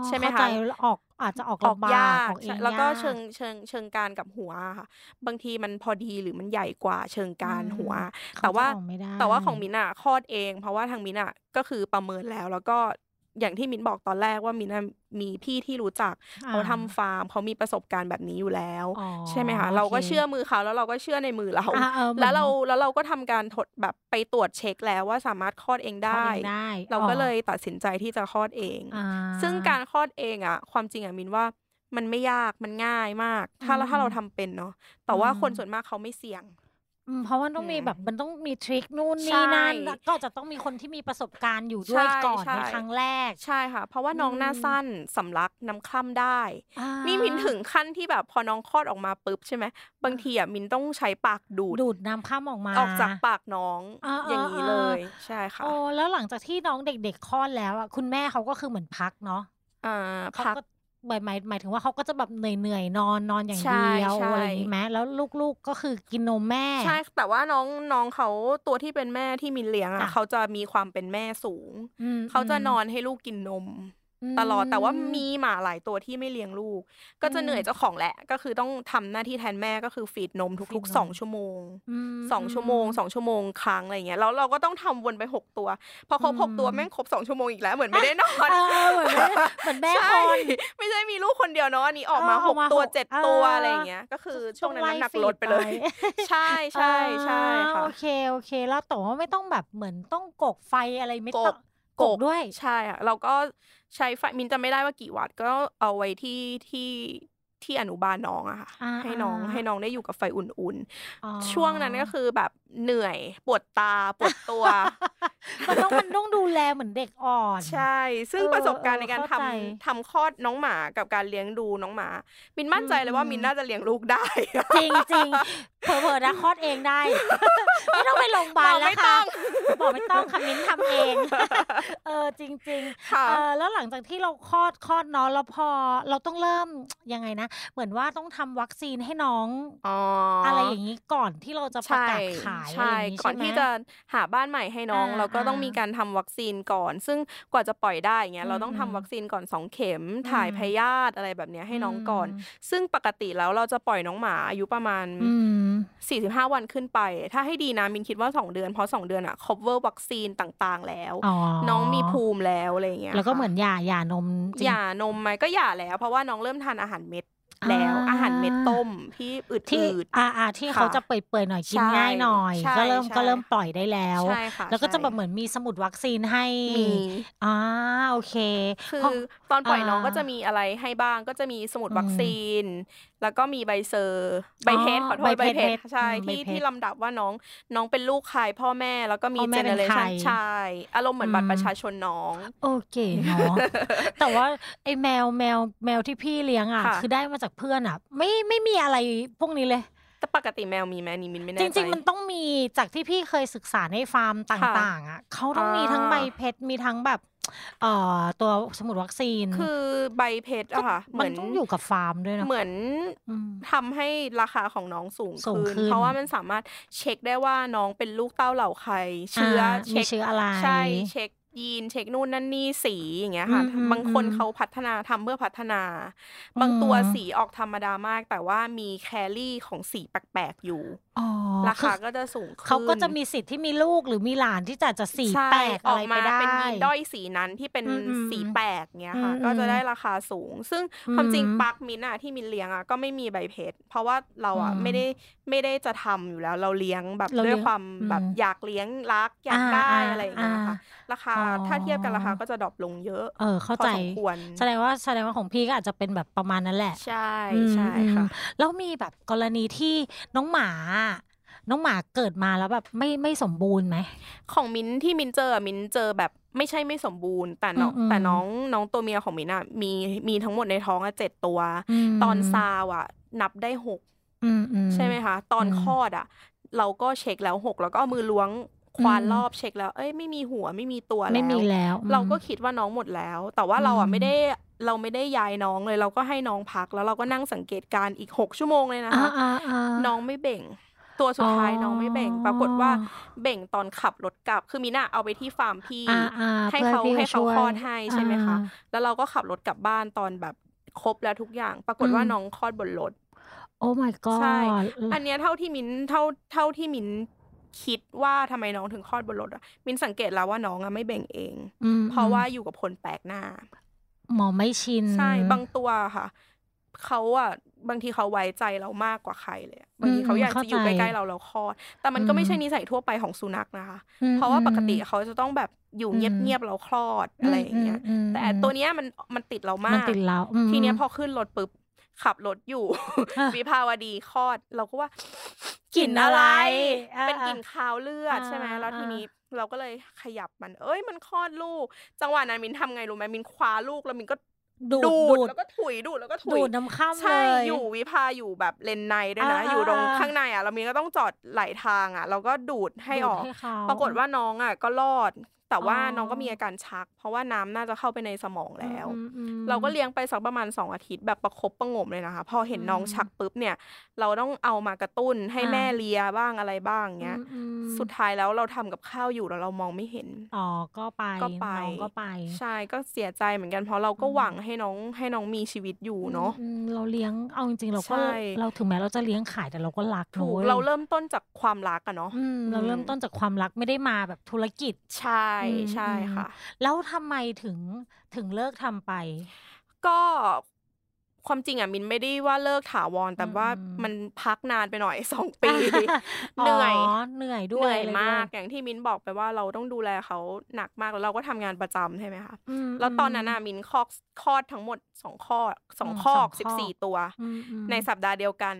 ใช่ไหมเข้าใจคะแล้วออกอาจจะออกออกลำบากยากออกเองใช่แล้วก็ยาเชิงเชิงเชิงการกับหัวอะค่ะ บางทีมันพอดีหรือมันใหญ่กว่า เชิงการอืมหัวเขแต่ว่าจะออกไม่ได้แต่ว่าของมินอะคลอดเอง เพราะว่าทางมินอะก็คือประเมินแล้ว แล้วก็ อย่างที่มินบอกตอนแรกว่ามินอะมีพี่ที่รู้จักอ่าเขาทำฟาร์มเขามีประสบการณ์แบบนี้อยู่แล้วอ๋อใช่ไหมคะเราก็เชื่อมือเขาแล้วเราก็เชื่อในมือเราอ่าเออหมือนแล้วเราแล้วเราก็ทำการทดแบบไปตรวจเช็คแล้วว่าสามารถคลอดเองคลอได้เองได้ เราก็อ๋อเลยตัดสินใจที่จะคลอดเองอ่าซึ่งการคลอดเองอะ ความจริงอะมินว่ามันไม่ยากมันง่ายมาก ถ้าเราอืมถ้าเราทำเป็นเนาะแต่ว่าอืมคนส่วนมากเขาไม่เสี่ยง อืมเพราะว่าต้องมีอืม แบบมันต้องมีทริคนู่นใช่ นี่นั่นแล้วก็จะต้องมีคนที่มีประสบการณ์อยู่ด้วยใช่ก่อนใช่ในครั้งแรก ใช่ค่ะ เพราะว่าน้องหน้าอืมสั้นสำลักน้ำคร่ำได้ อ่านี่มินถึงขั้นที่แบบพอน้องคลอดออกมาปุ๊บใช่ไหมบางทีอะมินต้องใช้ปากดูด ดูดน้ำข้ามออกมาออกจากปากน้องอ่าอย่างนี้อ่าเลย ใช่ค่ะโอ้แล้วหลังจากที่น้องเด็กๆคลอดแล้วอะคุณแม่เขาก็คือเหมือนพักเนาะอ่าเขาพักก็ หมายหมายหมายถึงว่าเขาก็จะแบบเหนื่อยๆนอนนอนอย่างใช่เดียวใช่อะไรอย่างนี้ไหมแล้วลูกๆก็คือกินนมแม่ ใช่ แต่ว่าน้องน้องเขาตัวที่เป็นแม่ที่มินเลี้ยงจ้ะอะเขาจะมีความเป็นแม่สูงอืมเขาจะอืมนอนให้ลูกกินนมม ตลอดแต่ว่ามีหมาหลายตัวที่ไม่เลี้ยงลูก ก็จะอืมเหนื่อยเจ้าของแหละ ก็คือต้องทำหน้าที่แทนแม่ก็คือฟีดนมฟีทุกดนมๆสองชั่วโมงมสองชั่วโมงสองชั่วโมงครั้งอะไรเงี้ยแล้วเราก็ต้องทำวนไปหกตัว พอครบหกตัวอืมแม่งครบสองชั่วโมงอีกแล้วเหมือนไม่ได้นอนเออเหมือนแม่เหมือนแม่ใช่คนไม่ใช่มีลูกคนเดียวเนาะอันนี้ออกมาเออหออกกมาตัวหกเจ็ดเออตัวอะไรอย่างเงี้ย ก็คือช่วงนั้นต้องไล่น้ำหนักฟีดลดไปเลยไปใช่ใช่ใช่อ่าค่ะโอเคโอเค แล้วแต่ว่าไม่ต้องแบบเหมือนต้องกกไฟอะไรไม่กต้อง กกกด้วยใช่อะเราก็ใช้ไฟมินจะไม่ได้ว่ากี่วัตต์ก็เอาไว้ที่ที่ที่อนุบาลน้องอะค่ะอ่าให้น้องอ่าให้น้องได้อยู่กับไฟอุ่นอ๋อๆช่วงนั้นก็คือแบบ เหนื่อยปวดตาปวดตัว มันต้องมันต้องดูแลเหมือนเด็กอ่อน ใช่ ซึ่งเออประสบการณ์เออในการเข้าทำใจทำคลอดน้องหมากับการเลี้ยงดูน้องหมา มินมั่นใจเลยว่าอืมมินน่าจะเลี้ยงลูกได้ จริงจริงเผลอๆนะคลอดเองได้ ไม่ต้องไปโรงพยาบาลบอกแล้วไม่ต้ค่ะองบอกไม่ต้องค่ะมิ้นทำเอง เออจริงๆค่ะเออแล้วหลังจากที่เราคลอดคลอดเนาะแล้วพอเราต้องเริ่มยังไงนะ เหมือนว่าต้องทำวัคซีนให้น้องอ๋อออะไรอย่างนี้ก่อนที่เราจะประใช่กาศขายอะไรใช่อย่างนี้ก่อนใช่ไหมที่จะหาบ้านใหม่ให้น้องอ่าเราก็ต้องอ่ามีมีการทำวัคซีนก่อน ซึ่งกว่าจะปล่อยได้เงี้ยเราต้องอืมทำวัคซีนก่อนสองเข็มถ่ายอืมพยาธิอะไรแบบเนี้ยให้น้องก่อนอืมซึ่งปกติแล้วเราจะปล่อยน้องหมาอายุประมาณอืม45 วันขึ้นไป ถ้าให้ดีนะมินคิดว่า 2 เดือน เพราะ 2 เดือนอะ cover วัคซีนต่างๆ แล้วอ๋อน้องมีภูมิแล้วอะไรอย่างเงี้ยแล้วก็ค่ะเหมือนหย่าหย่านมจริงหย่านมไหมก็หย่าแล้ว เพราะว่าน้องเริ่มทานอาหารเม็ด แล้วอ่าอาหารเม็ดต้มที่อืที่ดอ่าอ่าที่ค่ะเขาจะเปื่อยๆหน่อยกินใช่ง่ายหน่อยใช่ก็เริ่มใช่ก็เริ่มปล่อยได้แล้วใช่ค่ะแล้วก็จะใช่แบบเหมือนมีสมุดวัคซีนให้มีอ่าโอเค คือเพราะตอนปล่อยน้องอ่าก็จะมีอะไรให้บ้างก็จะมีสมุดอืมวัคซีน แล้วก็มีใบเซอร์ใบเพชรอ๋อขอโทษใบใบเพชรเพชรใช่อืมใบที่เพชรที่ลำดับว่าน้องน้องเป็นลูกใครพ่อแม่แล้วก็มีพ่อแม่เจเป็เนนเรชันใครใช่อารมณ์เหมือนบัตอืรมประชาชนน้อง โอเคเนาะแต่ว่าไอ้แมวแมวแมวที่พี่เลี้ยงอะค่ะคือได้มาจากเพื่อนอะ ไม่ไม่มีอะไรพวกนี้เลยแต่ปกติแมวมีไหมนี่มินไม่แน่จใจริงๆมันต้องมีจากที่พี่เคยศึกษาในฟาร์มต่าง ๆ อะเขาต้องมีทั้งอ่าใบเพชรมีทั้งแบบ เอ่อตัวสมุดวัคซีน คือใบเพชรอะค่ะเหมัมืนอนต้องอยู่กับฟาร์มด้วยเนาะเหมือนอืมทำให้ราคาของน้องสูงสูงขึ้นขึ้น เพราะว่ามันสามารถเช็คได้ว่าน้องเป็นลูกเต้าเหล่าใคร เชื้ออ่าเช็มีคเชื้ออะไรใช่เช็คยีนเช็คนู่นนั่นนี่สีอย่างเงี้ยค่ะอืมอืมบางคนอืมเขาพัฒนาทำเพื่อพัฒนา บางตัวอืมสีออกธรรมดามาก แต่ว่ามีแครี่ของสีแปลกๆอยู่อ๋อราคาคือก็จะสูงขึ้นเขาก็จะมีสิทธิ์ที่มีลูกหรือมีหลานที่จะจะสีใช่แปลกออะอกไรไปมาได้เป็นยีนด้อยสีนั้นที่เป็นอืมอืมสีแปลกเงี้ยค่ะอืมก็จะอืมได้ราคาสูง ซึ่งความจริงอืมปักมินอะที่มินเลี้ยงอะก็ไม่มีใบเพชรเพราะว่าเราอะอืมไม่ได้ไม่ได้จะทำอยู่แล้ว เราเลี้ยงแบบเราเลี้ด้วยยงความอืมแบบอยากเลี้ยงรักอยากอ่าได้อ่าอะไรอย่างเงี้ยค่ะอ่าราคาอ๋อถ้าเทียบกันราคาก็จะดรอปลงเยอะเออเข้าพอใจสมควรแสดงว่าแสดงว่าของพี่ก็อาจจะเป็นแบบประมาณนั้นแหละ ใช่อืมใช่อืมค่ะแล้วมีแบบกรณีที่น้องหมา น้องหมาเกิดมาแล้วแบบไม่ไม่สมบูรณ์ไหม ของมินที่มินเจออะมินเจอแบบไม่ใช่ไม่สมบูรณ์ แต่น้องอืมอืมแต่น้องน้องตัวเมียของมินอะมีมีทั้งหมดในท้องอะเจ็ดตัวมตอนซาวอะนับได้หกอืมอืใช่ไหมคะ ตอนอืมคลอดอะเราก็เช็คแล้วหกแล้วก็เอามือล้วงควานอืมรอบเช็คแล้ว เอ้ยไม่มีหัวไม่มีตัวแล้วไม่มีแล้วอืมเราก็คิดว่าน้องหมดแล้ว แต่ว่าเราอะอืมไม่ได้เราไม่ได้ย้ายน้องเลย เราก็ให้น้องพักแล้วเราก็นั่งสังเกตการณ์อีกหกชั่วโมงเลยนะอ่าคะอ่าอ่าน้องไม่เบ่ง ตัวสุดท้ายอ๋อน้องไม่เบ่ง ปรากฏว่าเบ่งตอนขับรถกลับ คือมิน่ะเอาไปที่ฟาร์มพี่อ่าอ่าให้พื่อเขาพี่ให้เขาช่วยคลอดให้ใช่ไหมคะอ่าแล้วเราก็ขับรถกลับบ้านตอนแบบครบแล้วทุกอย่าง ปรากฏว่าอืมน้องคลอดบนรถ โอ้ my god ใช่ อันเนี้ยเท่าที่มินเท่าเท่าที่มินคิดว่าทำไมน้องถึงคลอดบนรถอะมินสังเกตแล้วว่าน้องอะไม่เบ่งเองอืมเพราะว่าอยู่กับคนแปลกหน้า หมอไม่ชิน ใช่ บางตัวค่ะ เขาอะ บางทีเขาไว้ใจเรามากกว่าใครเลยอะบางทีเขาอยากจะอยู่ใกล้ๆเราแล้วคลอด แต่มันก็ไม่ใช่นิสัยทั่วไปของสุนัขนะคะอืมเพราะว่าปกติอืมเขาจะต้องแบบอยู่อืมเงียบๆแล้วคลอดอะไรอย่างเงี้ยอืมแต่อืมตัวเนี้ยมันมันติดเรามากมันติดเราอืมทีเนี้ยพอขึ้นรถปุ๊บขับรถอยู่อะวิภาวดีคลอด เราก็ว่ากลิ่นอะไรอ่าเป็นกลิ่นคาวเลือดอ่าใช่ไหมแล้วทีอ่านี้นี้เราก็เลยขยับมัน เอ้ยมันคลอดลูก จังหวะนั้นมินทำไงรู้ไหมมินคว้าลูกแล้วมินก็ ดูดดูดูดดแล้วก็ถุยดูดแล้วก็ถุยดูดน้ำข้ามเลใช่ยอยู่วิภาอยู่แบบเลนในด้วยนะอ่าอยู่ตรงอ่าข้างในอะ เรามีก็ต้องจอดไหลทางอะ เราก็ดูดให้ออกดูดเขาปรากฏว่าน้องอะ ก็รอด แต่ว่าอ๋อน้องก็มีอาการชัก เพราะว่าน้ำน่าจะเข้าไปในสมองแล้วอืมอืมเราก็เลี้ยงไปสักประมาณสองอาทิตย์แบบประคบประหงมเลยนะคะ พอเห็นน้องอืมชักปุ๊บเนี่ย เราต้องเอามากระตุ้นให้อ่าแม่เลียบ้างอะไรบ้างเงี้ยอืมอืมสุดท้ายแล้วเราทำกับข้าวอยู่แล้วเรามองไม่เห็น อ๋อ ก็ไปก็ไปน้องก็ไป ใช่ ก็เสียใจเหมือนกัน เพราะเราก็อืมหวังให้น้องให้น้องมีชีวิตอยู่เนาะอืมเราเลี้ยง เอาจริงๆเราก็ใช่เราถึงแม้เราจะเลี้ยงขายแต่เราก็รักถูกนะว้ยเราเริ่มต้นจากความรักอะเนาะอืมเราเริ่มต้นจากความรักไม่ได้มาแบบธุรกิจ ใช่อืมใช่อืมค่ะ แล้วทำไมถึงถึงเลิกทำไป ก็ความจริงอะมินไม่ได้ว่าเลิกถาวรแต่อืมว่าอืมมันพักนานไปหน่อยสองปีเหนื่อยเหนื่อยด้เหวยนื่อยอะไรด้วยมากอย่างที่มินบอกไปว่าเราต้องดูแลเขาหนักมากแล้วเราก็ทำงานประจำใช่ไหมคะอืมแล้วตอนนั้นน่ะมินคอกคลอดทั้งหมดสองข้อสองอืมข้อสองข้อสิบสี่ตัวอืมอืมในสัปดาห์เดียวกัน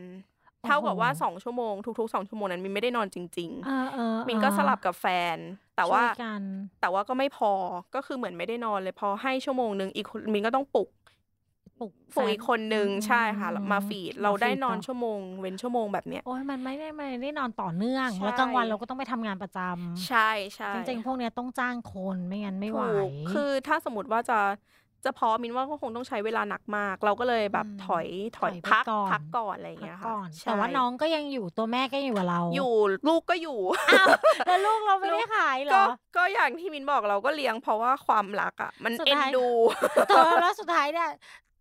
เท่ากับว่าโอ้โหสองชั่วโมงทุกๆสองชั่วโมงนั้นมินไม่ได้นอนจริงเออเออๆมินก็สลับกับแฟน แต่ว่าช่ยกันแต่ว่าก็ไม่พอก็คือเหมือนไม่ได้นอนเลยพอให้ชั่วโมงหนึ่งอีกคนมินก็ต้องปลุกปลุกปลุกอีกคนนึงอืมใช่ค่ะ มาฟีดเราได้นอนมาฟีดต่ชั่วโมง เว้นชั่วโมงแบบเนี้ยโอ้ยมันไม่ได้ไม่ได้นอนต่อเนื่องใช่แล้วกลางวันเราก็ต้องไปทำงานประจำใช่ใช่จริงๆพวกเนี้ยต้องจ้างคนไม่งั้นไม่ไหวถูกคือถ้าสมมติว่าจะ จะพอมินว่าก็คงต้องใช้เวลาหนักมาก เราก็เลยแบบอืมถอยถอยถอยไปพักก่อนพักก่อนอะไรอย่างเงี้ยพักค่ะก่อนใช่แต่ว่าน้องก็ยังอยู่ตัวแม่ก็ยังอยู่กับเรา อยู่ลูกก็อยู่อ้าวแล้วลูกเราไม่ได้ขายเหรก็อก็อย่างที่มิ้นบอกเราก็เลี้ยงเพราะว่าความรักอะมันเอ็นท้ายตัวแล้วสุดท้ายเนี่ย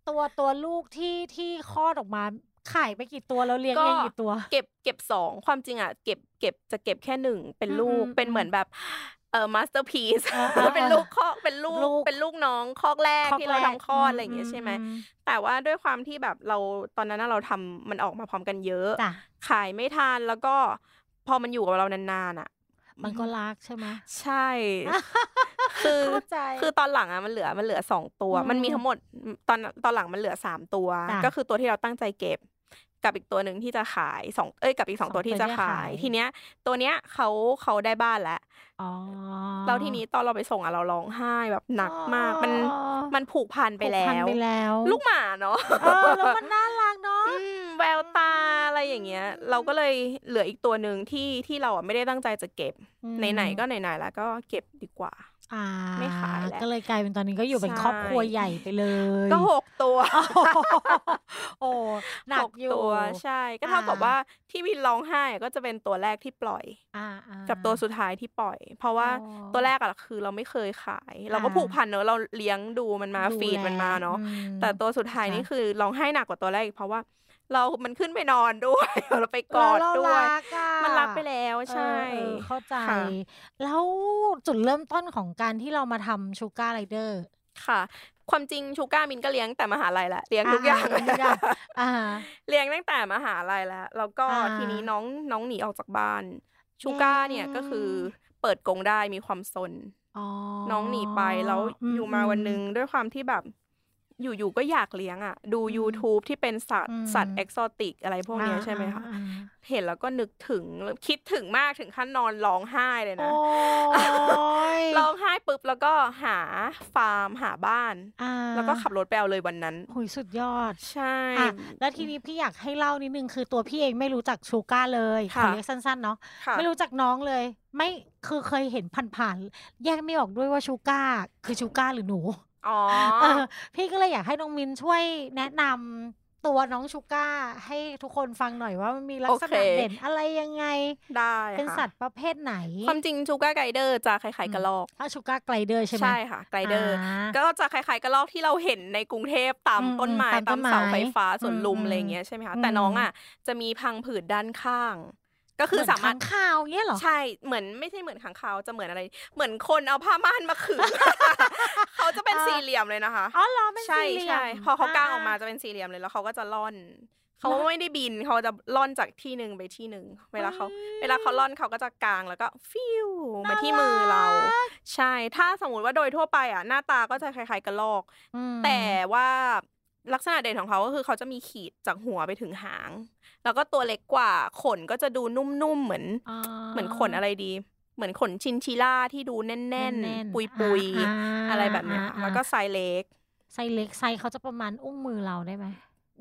ตัวตัวลูกที่ที่คลอดออกมาขายไปกี่ตัวแล้วเลี้ยงก็เองกี่ตัว เก็บเก็บสองความจริงอะเก็บเก็บจะเก็บแค่หนึ่งเป็นลูกอืมเป็นเหมือนแบบ เออ masterpiece อ่าอ่าเป็นลูกคอกเป็นลูลูกกเป็นลูกน้องคอกแรกคอกที่เราแรกทำคลอดอะไรอย่างเงี้ยใช่ไหมอืมแต่ว่าด้วยความที่แบบเราตอนนั้นน่ะเราทำมันออกมาพร้อมกันเยอะจ้ะขายไม่ทันแล้วก็พอมันอยู่กับเรานานๆอะ มันก็รักใช่ไหมใช่ คือเข้าใจคือตอนหลังอะมันเหลือมันเหลือสองตัวอืมมันมีทั้งหมดตอนตอนหลังมันเหลือสามตัวจ้ะก็คือตัวที่เราตั้งใจเก็บ กับอีกตัวหนึ่งที่จะขายสองเอ้ยกับอีกสองสองตัวที่ตัวจะที่จะขาขายยทีเนี้ย ตัวเนี้ยเขาเขาได้บ้านแล้วอ๋อแล้วทีนี้ตอนเราไปส่งอะเราร้องไห้แบบหนักมาก มันอ๋อมันผูกพันไปแล้ผูกพันวไปแล้ว ลูกหมาเนาะเออแล้วมันน่ารักเนาะอืมแววตาอะไรอย่างเงี้ย เราก็เลยเหลืออีกตัวหนึ่งที่ที่เราอะไม่ได้ตั้งใจจะเก็บอืมไหนๆก็ไหนๆแล้วก็เก็บดีกว่าอ่า ไม่ขายแล้วก็เลยกลายเป็นตอนนี้ก็อยู่เป็นใช่ครอบครัวใหญ่ไปเลย ก็หกตัว โอ้หนัหกกอยู่ตัวใช่ ก็เท่ากับอ่าว่าที่วินร้องไห้ก็จะเป็นตัวแรกที่ปล่อยอ่าอ่ากับตัวสุดท้ายที่ปล่อย เพราะว่าอ๋อตัวแรกอะคือเราไม่เคยขาย เราก็อ่าผูกพันเนอะเราเลี้ยงดูมันมาดูฟีดแลมันมาเนาะอืมแต่ตัวสุดท้ายค่ะนี่คือร้องไห้หนักกว่าตัวแรกอีกเพราะว่า เรา มันขึ้นไปนอนด้วยเราไปกอดแล้วด้เราวยรักอะมันรักไปแล้วใช่เออเออเข้าใจค่ะแล้วจุดเริ่มต้นของการที่เรามาทำชูการ์ไรเดอร์ค่ะ ความจริงชูก้ามินก็เลี้ยงแต่มหาลัยแหละเลี้ยงทุกอย่างเลี้ยงทุกอย่างอ่าเลี้ยงตั้งแต่มหาลัยแล้ว แล้วก็อ่าทีนี้น้องน้องหนีออกจากบ้าน ชูก้าเนี่ยอืมก็คือเปิดกรงได้มีความซนอ๋อน้องหนีไปแล้วมอยู่มาวันหนึ่งด้วยความที่แบบ อยู่ๆก็อยากเลี้ยงอะ ดู YouTube ที่เป็นสัตว์สัตว์เอกโซติกอะไรพวกเนี้ยอ่าใช่ไหมคะอ่าเห็นแล้วก็นึกถึงคิดถึงมากถึงขั้นนอนร้องไห้เลยโอ้นะยร้องไห้ปุ๊บแล้วก็หาฟาร์มหาบ้านอ่าแล้วก็ขับรถไปเอาเลยวันนั้นหุยสุดยอด ใช่อะแล้วทีนี้พี่อยากให้เล่านิดนึงคือตัวพี่เองไม่รู้จัก sugar เลยค่ะขอเรียกสั้นๆเนาะค่ะไม่รู้จักน้องเลย ไม่คือเคยเห็นผ่านๆแยกไม่ออกด้วยว่า sugar คือ sugar หรือหนู อ๋อเออพี่ก็เลยอยากให้น้องมิ้นช่วยแนะนำตัวน้อง sugar ให้ทุกคนฟังหน่อยว่ามันมีลักษณะโอเคเด่นอะไรยังไง เป็นสัตว์ได้ค่ะประเภทไหน ความจริง sugar glider จะคล้ายๆกระรอกถ้า sugar glider ใช่ไหมใช่ค่ะ glider อ่าก็จะคล้ายๆกระรอกที่เราเห็นในกรุงเทพตามอืมต้นไม้ตามตามต้นไม้เสาไฟฟ้าสวนลุมอืมอะไรอย่างเงี้ยใช่ไหมคะอืมแต่น้องอะจะมีพังผืดด้านข้าง ก็คือเหนสามารถค้งข่าวเงี้ยเหรอ ใช่เหมือนไม่ใช่เหมือนขังคาวจะเหมือนอะไร เหมือนคนเอาผ้าม่านมาขึงเขาจะเป็นอ่าสี่เหลี่ยมเลยนะคะอ๋อเหรอเป็นใช่สี่เหลี่ยมใช่พอเขากางออกมาอ่จะเป็นสี่เหลี่ยมเลยแล้วเขาก็จะล่อนเขาแล้วไม่ได้บินเขาจะล่อนจากที่หนึ่งไปที่หนึ่งเวลาเขาเฮ้ยเวลาเขาล่อนเขาก็จะกางแล้วก็ฟิวมาที่มือเรา ใช่ ถ้าสมมติว่าโดยทั่วไปอะหน้าตาก็จะคล้ายๆกระรอกอืมแต่ว่าลักษณะเด่นของเขาก็คือเขาจะมีขีดจากหัวไปถึงหาง แล้วก็ตัวเล็กกว่าขนก็จะดูนุ่มๆเหมือนอ่าเหมือนขนอะไรดี เหมือนขนชินชิล่าที่ดูแน่นๆๆปุยอ่าๆอะไรแบบเนี้ยค่ะอ่าแล้วก็ไซส์เล็กไซส์เล็กไซส์เขาจะประมาณอุ้งมือเราได้ไหม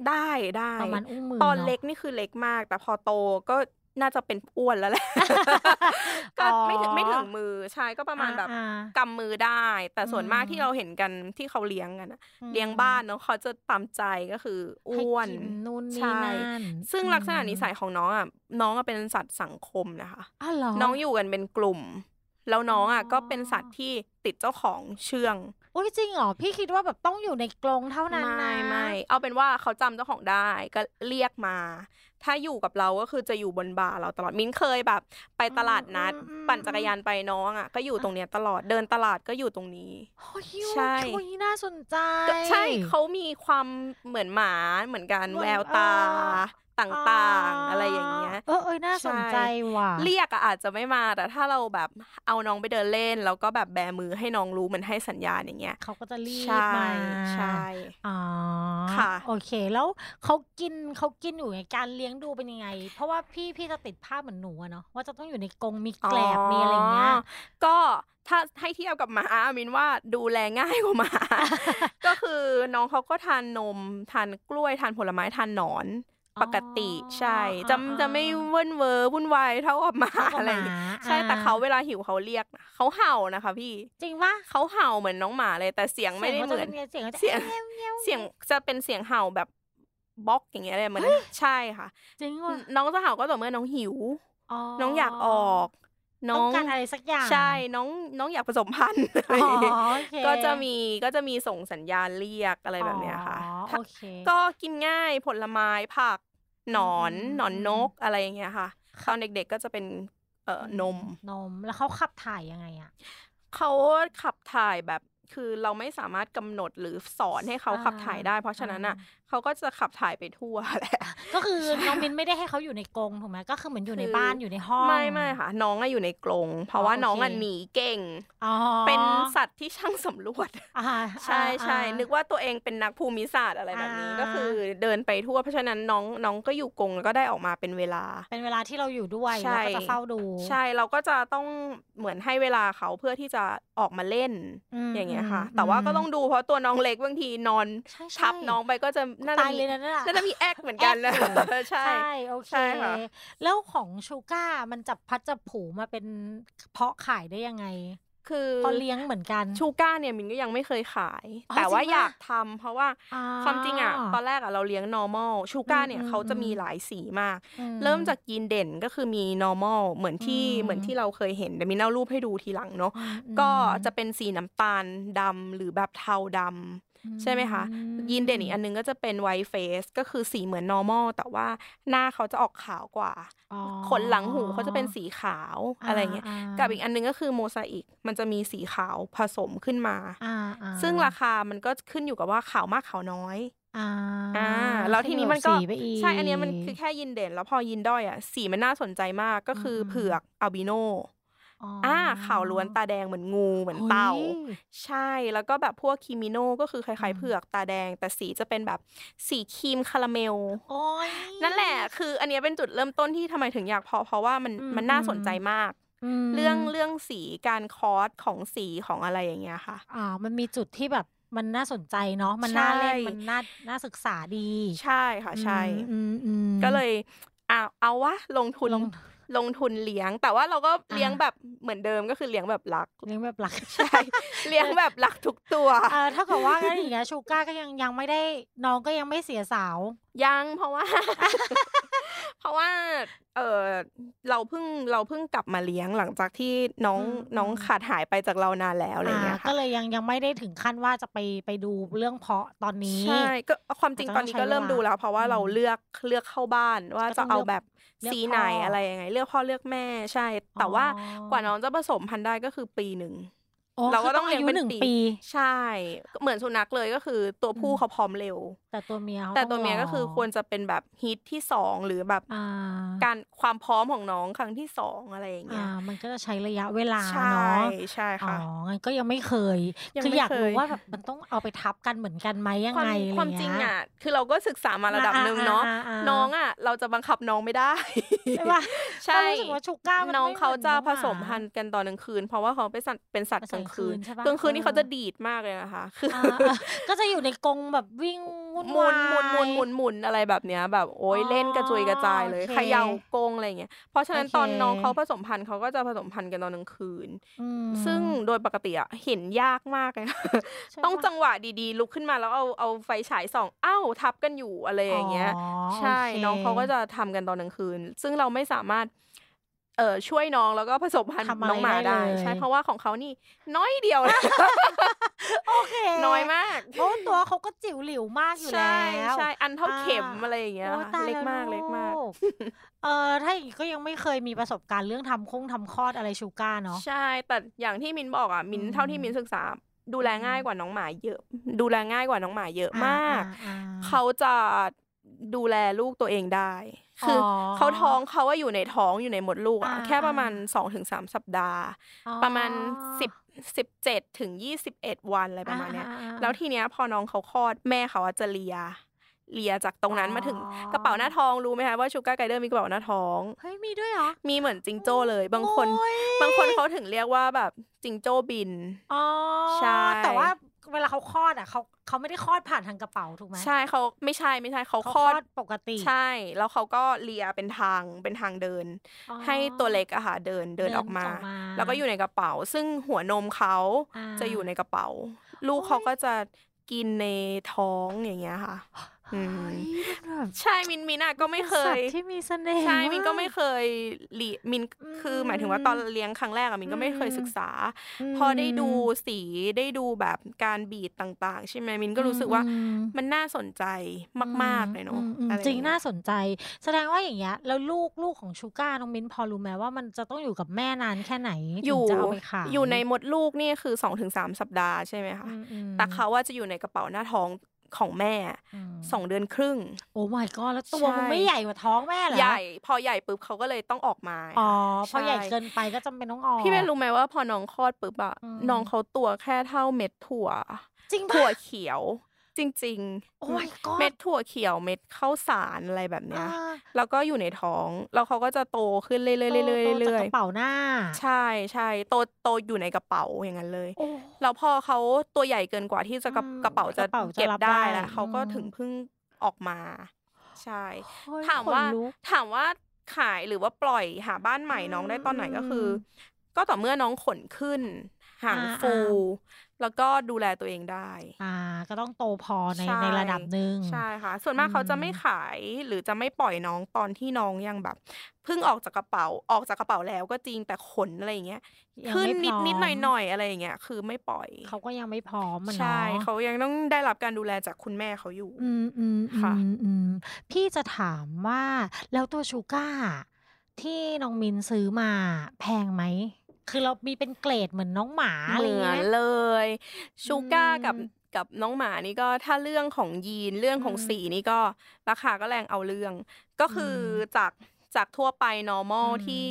ได้ได้ประมาณอุ้งมือตอนเนอะเล็กนี่คือเล็กมาก แต่พอโตก็ น่าจะเป็นอ้วนแล้วแหละก็ไม่ถึงไม่ถึงมือใช่ก็ประมาณแบบอ่ากำมือได้ แต่ส่วนมากอืมที่เราเห็นกันที่เขาเลี้ยงกันอะอืมเลี้ยงบ้านเนาะเขาจะตามใจก็คือให้อ้วนกินนู่นนี่ใช่นั่นซึ่งลักษณะนิสัยอืมของน้องอะน้องอะเป็นสัตว์สังคมนะคะอ้าวเหรอน้องอยู่กันเป็นกลุ่ม แล้วน้องอะอ๋อก็เป็นสัตว์ที่ติดเจ้าของเชื่องโอ้ยจริงเหรอพี่คิดว่าแบบต้องอยู่ในกรงเท่านั้นนะไม่ไม่เอาเป็นว่าเขาจำเจ้าของได้ก็เรียกมา ถ้าอยู่กับเราก็คือจะอยู่บนบ่าเราตลอดมิ้นเคยแบบ ไปตลาดนัด ปั่นจักรยานไปน้องอะก็อยู่ตรงเนี้ยตลอดเดินตลาดก็อยู่ตรงนี้โอ้ยใช่โอ้ยน่าสนใจก็ใช่เขามีความเหมือนหมาเหมือนกันเหมือนแววตาเออ ต่างๆ อะไรอย่างเงี้ย เออเออน่าสนใจว่ะ เรียกอะอาจจะไม่มาแต่ถ้าเราแบบเอาน้องไปเดินเล่น แล้วก็แบบแบมือให้น้องรู้เหมือนให้สัญญาณอย่างเงี้ยเขาก็จะรีบใช่มาใช่อ๋อค่ะโอเค แล้วเขากินเขากินอยู่ไงการเลี้ยงดูเป็นยังไง เพราะว่าพี่พี่จะติดภาพเหมือนหนูอะเนาะว่าจะต้องอยู่ในกรงมีแกลบมีอะไรเงี้ยก็ถ้าให้เทียบกับหมามินว่าดูแลง่ายกว่าหมา ก็คือน้องเขาก็ทานนมทานกล้วยทานผลไม้ทานหนอนอ๋อ ปกติใช่จะอ่าจะไม่เวิ้นเวอร์วุ่นวายเท่ากับหมาเท่ากับอะไรอย่างเงี้ยหมาใช่แต่อ่าเขาเวลาหิวเขาเรียกนะเขาเห่านะคะพี่ จริงปะเขาเห่าเหมือนน้องหมาเลย แต่เสียงไม่ได้เหมือนเสียงขาจะป็นไงเสียงขาจะเสียงเงี้ยวเงี้ยวเสียงจะเป็นเสียงเห่าแบบบล็อกอย่างเงี้ยเลยเหมือนใช่ค่ะ จริงว่ะน้องจะเห่าก็ต่อเมื่อน้องหิว น้องอยากออก น้ต้อองงการอะไรสักอย่าง ใช่น้องน้องอยากผสมพันธุ์อะไรอ๋ออย่างเงี้ยโอเคก็จะมีก็จะมีส่งสัญญาณเรียกอะไรแบบเนี้ยค่ะอ๋อถ้าโอเคก็กินง่ายผลไม้ผักหนอนอืมหนอนนกอะไรอย่างเงี้ยค่ะตอนเด็กๆก็จะเป็นเอ่อนมนมแล้วเขาขับถ่ายยังไงอะเขาขับถ่ายแบบคือเราไม่สามารถกำหนดหรือสอนให้เขาขับถ่ายได้ เพราะฉะนั้นอะ เขาก็จะขับถ่ายไปทั่วแหละก็คือน้องมินไม่ได้ให้เขาอยู่ในกรงถูกไหมก็คือเหมือนอยู่ในบ้านอยู่ในห้องไม่ไม่ค่ะ น้องอะอยู่ในกรงเพราะว่าอ๋อโอเคน้องอะหนีเก่งอ๋อเป็นสัตว์ที่ช่างสำรวจอ่าใช่ใช่อ่านึกว่าตัวเองเป็นนักภูมิศาสตร์อะไรแบบนี้อ่าก็คือเดินไปทั่วเพราะฉะนั้นน้องน้องก็อยู่กรงแล้วก็ได้ออกมาเป็นเวลา เป็นเวลาที่เราอยู่ด้วยใช่แล้วก็จะเฝ้าดู ใช่เราก็จะต้องเหมือนให้เวลาเขาเพื่อที่จะออกมาเล่นอืมอย่างเงี้ยค่ะอืมแต่ว่าก็ต้องดูเพราะตัวน้องเล็กบางทีนอนใช่ใช่ทับน้องไปก็จะน่าจะตายมีเลยนะนั่นน่ะน่าจะมีแอคเหมือนกันนะแอคอยู่ใช่โอเคใช่ค่ะแล้วของชูก้ามันจับพัดจับผูมาเป็นเพาะขายได้ยังไง คือพอเลี้ยงเหมือนกันชูก้าเนี่ยมินก็ยังไม่เคยขายอ๋อแต่ว่าจริงปะอยากทำเพราะว่าอ่าความจริงอะตอนแรกอะเราเลี้ยง normal ชูก้าเนี่ยอืมเขาจะอืมมีหลายสีมากอืเริ่มจากยีนเด่นก็คือมี normal เหมือนที่อืมเหมือนที่เราเคยเห็นเดี๋ยวมินเอารูปให้ดูทีหลังเนาะอืมอืมก็จะเป็นสีน้ำตาลดำหรือแบบเทาดำ ใช่ไหมคะอืมยีนเด่นอีกอันนึงก็จะเป็น white face ก็คือสีเหมือน normal แต่ว่าหน้าเขาจะออกขาวกว่าอ๋อขนหลังหูเขาจะเป็นสีขาวอะไรเงี้ยากับอีกอันนึงก็คือโมซาอิกมันจะมีสีขาวผสมขึ้นมาอ่าอ่าซึ่งราคามันก็ขึ้นอยู่กับว่าขาวมากขาวน้อยอ่าอ่าแล้วทีนี้มันก็ขึ้อยู่บสีไปอีกใช่ อันเนี้ยมันคือแค่ยินเด่น แล้วพอยินด้อยอะสีมันน่าสนใจมากก็คืออมเผือกอัลบิโน อ๋ออ่าขาวล้วนตาแดงเหมือนงูเหมือนเต่าฮ้ยใช่แล้วก็แบบพวกคิมิโนก็คือคล้ายอืๆมเผือกตาแดง แต่สีจะเป็นแบบสีครีมคาราเมลโอ้ยนั่นแหละ คืออันเนี้ยเป็นจุดเริ่มต้นที่ทำไมถึงอยากเพาะเพราะว่ามันอืมมันน่าสนใจมากมเรื่องเรื่องสีการคอร์สของสีของอะไรอย่างเงี้ยค่ะ อ่า มันมีจุดที่แบบมันน่าสนใจเนาะมันน่าเล่นใช่มันน่าน่าศึกษาดี ใช่ค่ะใช่อืมอืมก็เลยเอาเอาวะลงทุน ลงลงทุนเลี้ยง แต่ว่าเราก็เลี้ยงอ่าแบบเหมือนเดิมก็คือเลี้ยงแบบรัก เลี้ยงแบบหลักใช่เลี้ยงแบบรักทุกตัวเออเท่ากับว่าก็อย่างเงี้ยชูก้าก็ยังยังไม่ได้น้องก็ยังไม่เสียสาว ยังเพราะว่า เพราะว่า เออเราเพิ่งเราเพิ่งกลับมาเลี้ยงหลังจากที่น้องอืมน้องอืมขาดหายไปจากเรานานแล้วอะไรอย่างเงี้ยก็ค่ะเลยยังยังไม่ได้ถึงขั้นว่าจะไปไปดูเรื่องเพาะตอนนี้ใช่ก็ความจริงอาจจะตอนนี้ต้องใช้ก็เริ่มเวลาดูแล้ว เพราะว่าอืมเราเลือกเลือกเข้าบ้านว่าก็ต้จะองเอาเลือกแบบเลือก สีไหนพ่อออะไรยังไง เลือกพ่อเลือกแม่ใช่ แต่ว่าอ๋อกว่าน้องจะผสมพันธุ์ได้ก็คือปีหนึ่งอ๋อ เราก็คือต้องเลี้ยงเป็นอายุหนึ่งปีปี ใช่ เหมือนสุนัขเลยก็คือ ตัวผู้อืมเขาพร้อมเร็ว แต่ตัวเมียขาแต่ตัวเมียก็คือรควรจะเป็นแบบฮิตที่สองหรือแบบอ่าการความพร้อมของน้องครั้งที่สองอะไรอย่างเงี้อ่ายมันก็จะใช้ระยะเวลาใช่เนาะใช่อ๋อค่ะงั้นก็ยังไม่เคยยังคือไม่อยากรู้เคยว่าแบบมันต้องเอาไปทับกันเหมือนกันไหมยังความไงอะไรความเงี้ยจริงอะคือเราก็ศึกษามาระดับอ่าหนึ่งเนาะอ่าอ่าน้องอะ เราจะบังคับน้องไม่ได้ใช่ปะใช่เรารู้สึกว่าชูก้ามันน้องไม่เขาจะหมืผอนสน้องมหาพันธุ์กันตอนกลางคืน เพราะว่าเขาเป็นสัตว์เป็นสัตว์กลางคืนเป็นสัตว์กลางคืนใช่ปะกลางคืนนี่เออเขาจะดีดมากเลยนะคะ คือออ่าอ่าก็จะอยู่ในกรงแบบวิ่งวุ่นหมุนวายหมุนหมุนหมุนหมุนอะไรแบบเนี้ย แบบโอ้ยอ๋อเล่นกระจุยกระจายเลยโอเคเขย่ากรงอะไรอย่างเงี้ยเพราะฉะนั้นโอเคตอนน้องเขาผสมพันธุ์เขาก็จะผสมพันธุ์กันตอนกลางคืนอืมซึ่งโดยปกติอะเห็นยากมากเลยนะใช่ต้องปะจังหวะดีๆ ลุกขึ้นมาแล้วเอาเอาไฟฉายส่องอ้าวทับกันอยู่อะไรอย่างเงี้ยอ๋อใช่โอเคน้องเขาก็จะทำกันตอนกลางคืน ซึ่งเราไม่สามารถ เอ่อช่วยน้องแล้วก็ผสมพันธุ์ทำอะไรน้องหมาได้ได้เลยใช่เพราะว่าของเขานี่น้อยเดียวนะโอเค น้อยมากเพราะว่าตัวเขาก็จิ๋วหลิวมากอยู่ใช่แล้วใช่อันเท่าเข็มอ่าอะไรอย่างเงี้ยโอ้ค่ะตายเล็กแวมากเล็กมากลูเออถ้าอย่างงี้ก็ยังไม่เคยมีประสบการณ์เรื่องทำคงทำคลอดอะไรชูก้าเนาะใช่ แต่อย่างที่มินบอกอะมินอืมเท่าที่มินศึกษา ดูแลง่ายกว่าน้องหมาเยอะ ดูแลง่ายกว่าน้องหมาเยอะมากอ่อ่อ่เขาจะดูแลลูกตัวเองได้ คือออเขาท้องเขาว่าอยู่ในท้องอยู่ในมดลูกอะอ่าแค่ประมาณอ่าสองถึงสามสัปดาห์อ๋อประมาณสิบสิบเจ็ดถึงยี่สิบเอ็ดวันอะไรประมาณเนี้ยอ่อ่อ่าแล้วทีเนี้ยพอน้องเขาคลอดแม่เขาอะจะเลียเลียจากตรงนั้นอ๋อมาถึงกระเป๋าหน้าท้องรู้ไหมคะว่าชูการ์ไกเดอร์มีกระเป๋าหน้าท้องเฮ้ยมีด้วยเหรอมีเหมือนจิงโจ้เลย บางคนโอ้ยบางคนเขาถึงเรียกว่าแบบจิงโจ้บินอ๋อใช่แต่ว่า เวลาเขาคลอดอะเขาเขาไม่ได้คลอดผ่านทางกระเป๋าถูกไหมใช่เขาไม่ใช่ไม่ใช่เขาเขาคลอดปกติ ใช่ แล้วเขาก็เลียเป็นทางเป็นทางเดินอ๋อให้ตัวเล็กอะค่ะเดินเดินเดินออกมาออกมา แล้วก็อยู่ในกระเป๋า ซึ่งหัวนมเขาอ่าจะอยู่ในกระเป๋า ลูกโอ้ยเขาก็จะกินในท้องอย่างเงี้ยค่ะ อืมเฮ้ยมันแบบใช่มินมินอะก็ไม่เคสัตยว์ที่มีเสน่ห์ใช่มินก็าไม่เคยเลีมินอืมคือ หมายถึงว่าตอนเลี้ยงครั้งแรกอะมินก็ไม่เคยอืมศึกษามพอได้ดูสีได้ดูแบบการบีดต่างๆ ใช่ไหมมินก็รู้สึกว่าอืมมันน่าสนใจมากๆเลยเนาะอืมอืมอะไอย่จริงเยน่าสนใจ แสดงว่าอย่างเงี้ยแล้วลูกลูกของชูก้าน้องมิ้นพอรู้ไหมว่ามันจะต้องอยู่กับแม่นานแค่ไหนอถึยู่งจะเอาไปขายอยู่ในมดลูกนี่คือสองถึงสามสัปดาห์ใช่ไหมคะอืมอืมแต่เขาว่าจะอยู่ในกระเป๋าหน้าท้อง ของแม่มสองเดือนครึ่ง โอ้ my god แล้วตัวใช่มันไม่ใหญ่กว่าท้องแม่เหรอใหญ่ พอใหญ่ปุ๊บเขาก็เลยต้องออกมาอ๋อพใช่อใหญ่เกินไปก็จำเป็นต้องออกพี่เบนรู้ไหมว่าพอน้องคลอดปุ๊บอะอืมน้องเขาตัวแค่เท่าเม็ดถั่วจริงปะถั่วเขียว จริงโอ้ my god เม็ดถั่วเขียวเม็ดข้าวสารอะไรแบบเนี้ยอ่าแล้วก็อยู่ในท้องแล้วเขาก็จะโตขึ้นเรื่อยๆเรื่อยๆโตเรื่จากอยกระเป๋าหน้าๆใช่ใช่โตโตอยู่ในกระเป๋าอย่างนั้นเลยโอ้แล้วพอเขาตัวใหญ่เกินกว่าที่จะกระอืมกระเป๋าจะกระเป๋าจะเก็บรับได้ได้แล้วเขาก็อืมถึงเพิ่งออกมา ใช่เฮ้ยถามว่าขนลุกถามว่าขายหรือว่าปล่อยหาบ้านใหม่น้องได้ตอนไหนก็คืออืมก็ต่อเมื่อน้องขนขึ้นหางอ่าฟู แล้วก็ดูแลตัวเองได้ อ่า ก็ต้องโตพอในใช่ในระดับหนึ่ง ใช่ค่ะ ส่วนมากอืมเขาจะไม่ขายหรือจะไม่ปล่อยน้องตอนที่น้องยังแบบเพิ่งออกจากกระเป๋าออกจากกระเป๋าแล้วก็จริงแต่ขนอะไรอย่างเงี้ยยังขึ้นไม่นิดพร้อมนิดหน่อยหน่อยๆอะไรอย่างเงี้ยคือไม่ปล่อยเขาก็ยังไม่พร้อมมันใช่เนาะเขายังต้องได้รับการดูแลจากคุณแม่เขาอยู่ อืมอืมอืค่ะมอืมพี่จะถามว่าแล้วตัวชูก้าที่น้องมินซื้อมาแพงไหม คือเรามีเป็นเกรดเหมือนน้องหมาอะไรเหมือย่างอเงี้นยเลยชูก้ากับอืมกับน้องหมานี่ก็ถ้าเรื่องของยีนเรื่องของอืมสีนี่ก็ราคาก็แรงเอาเรื่อง ก็คืออมจากจากทั่วไป normal อืมที่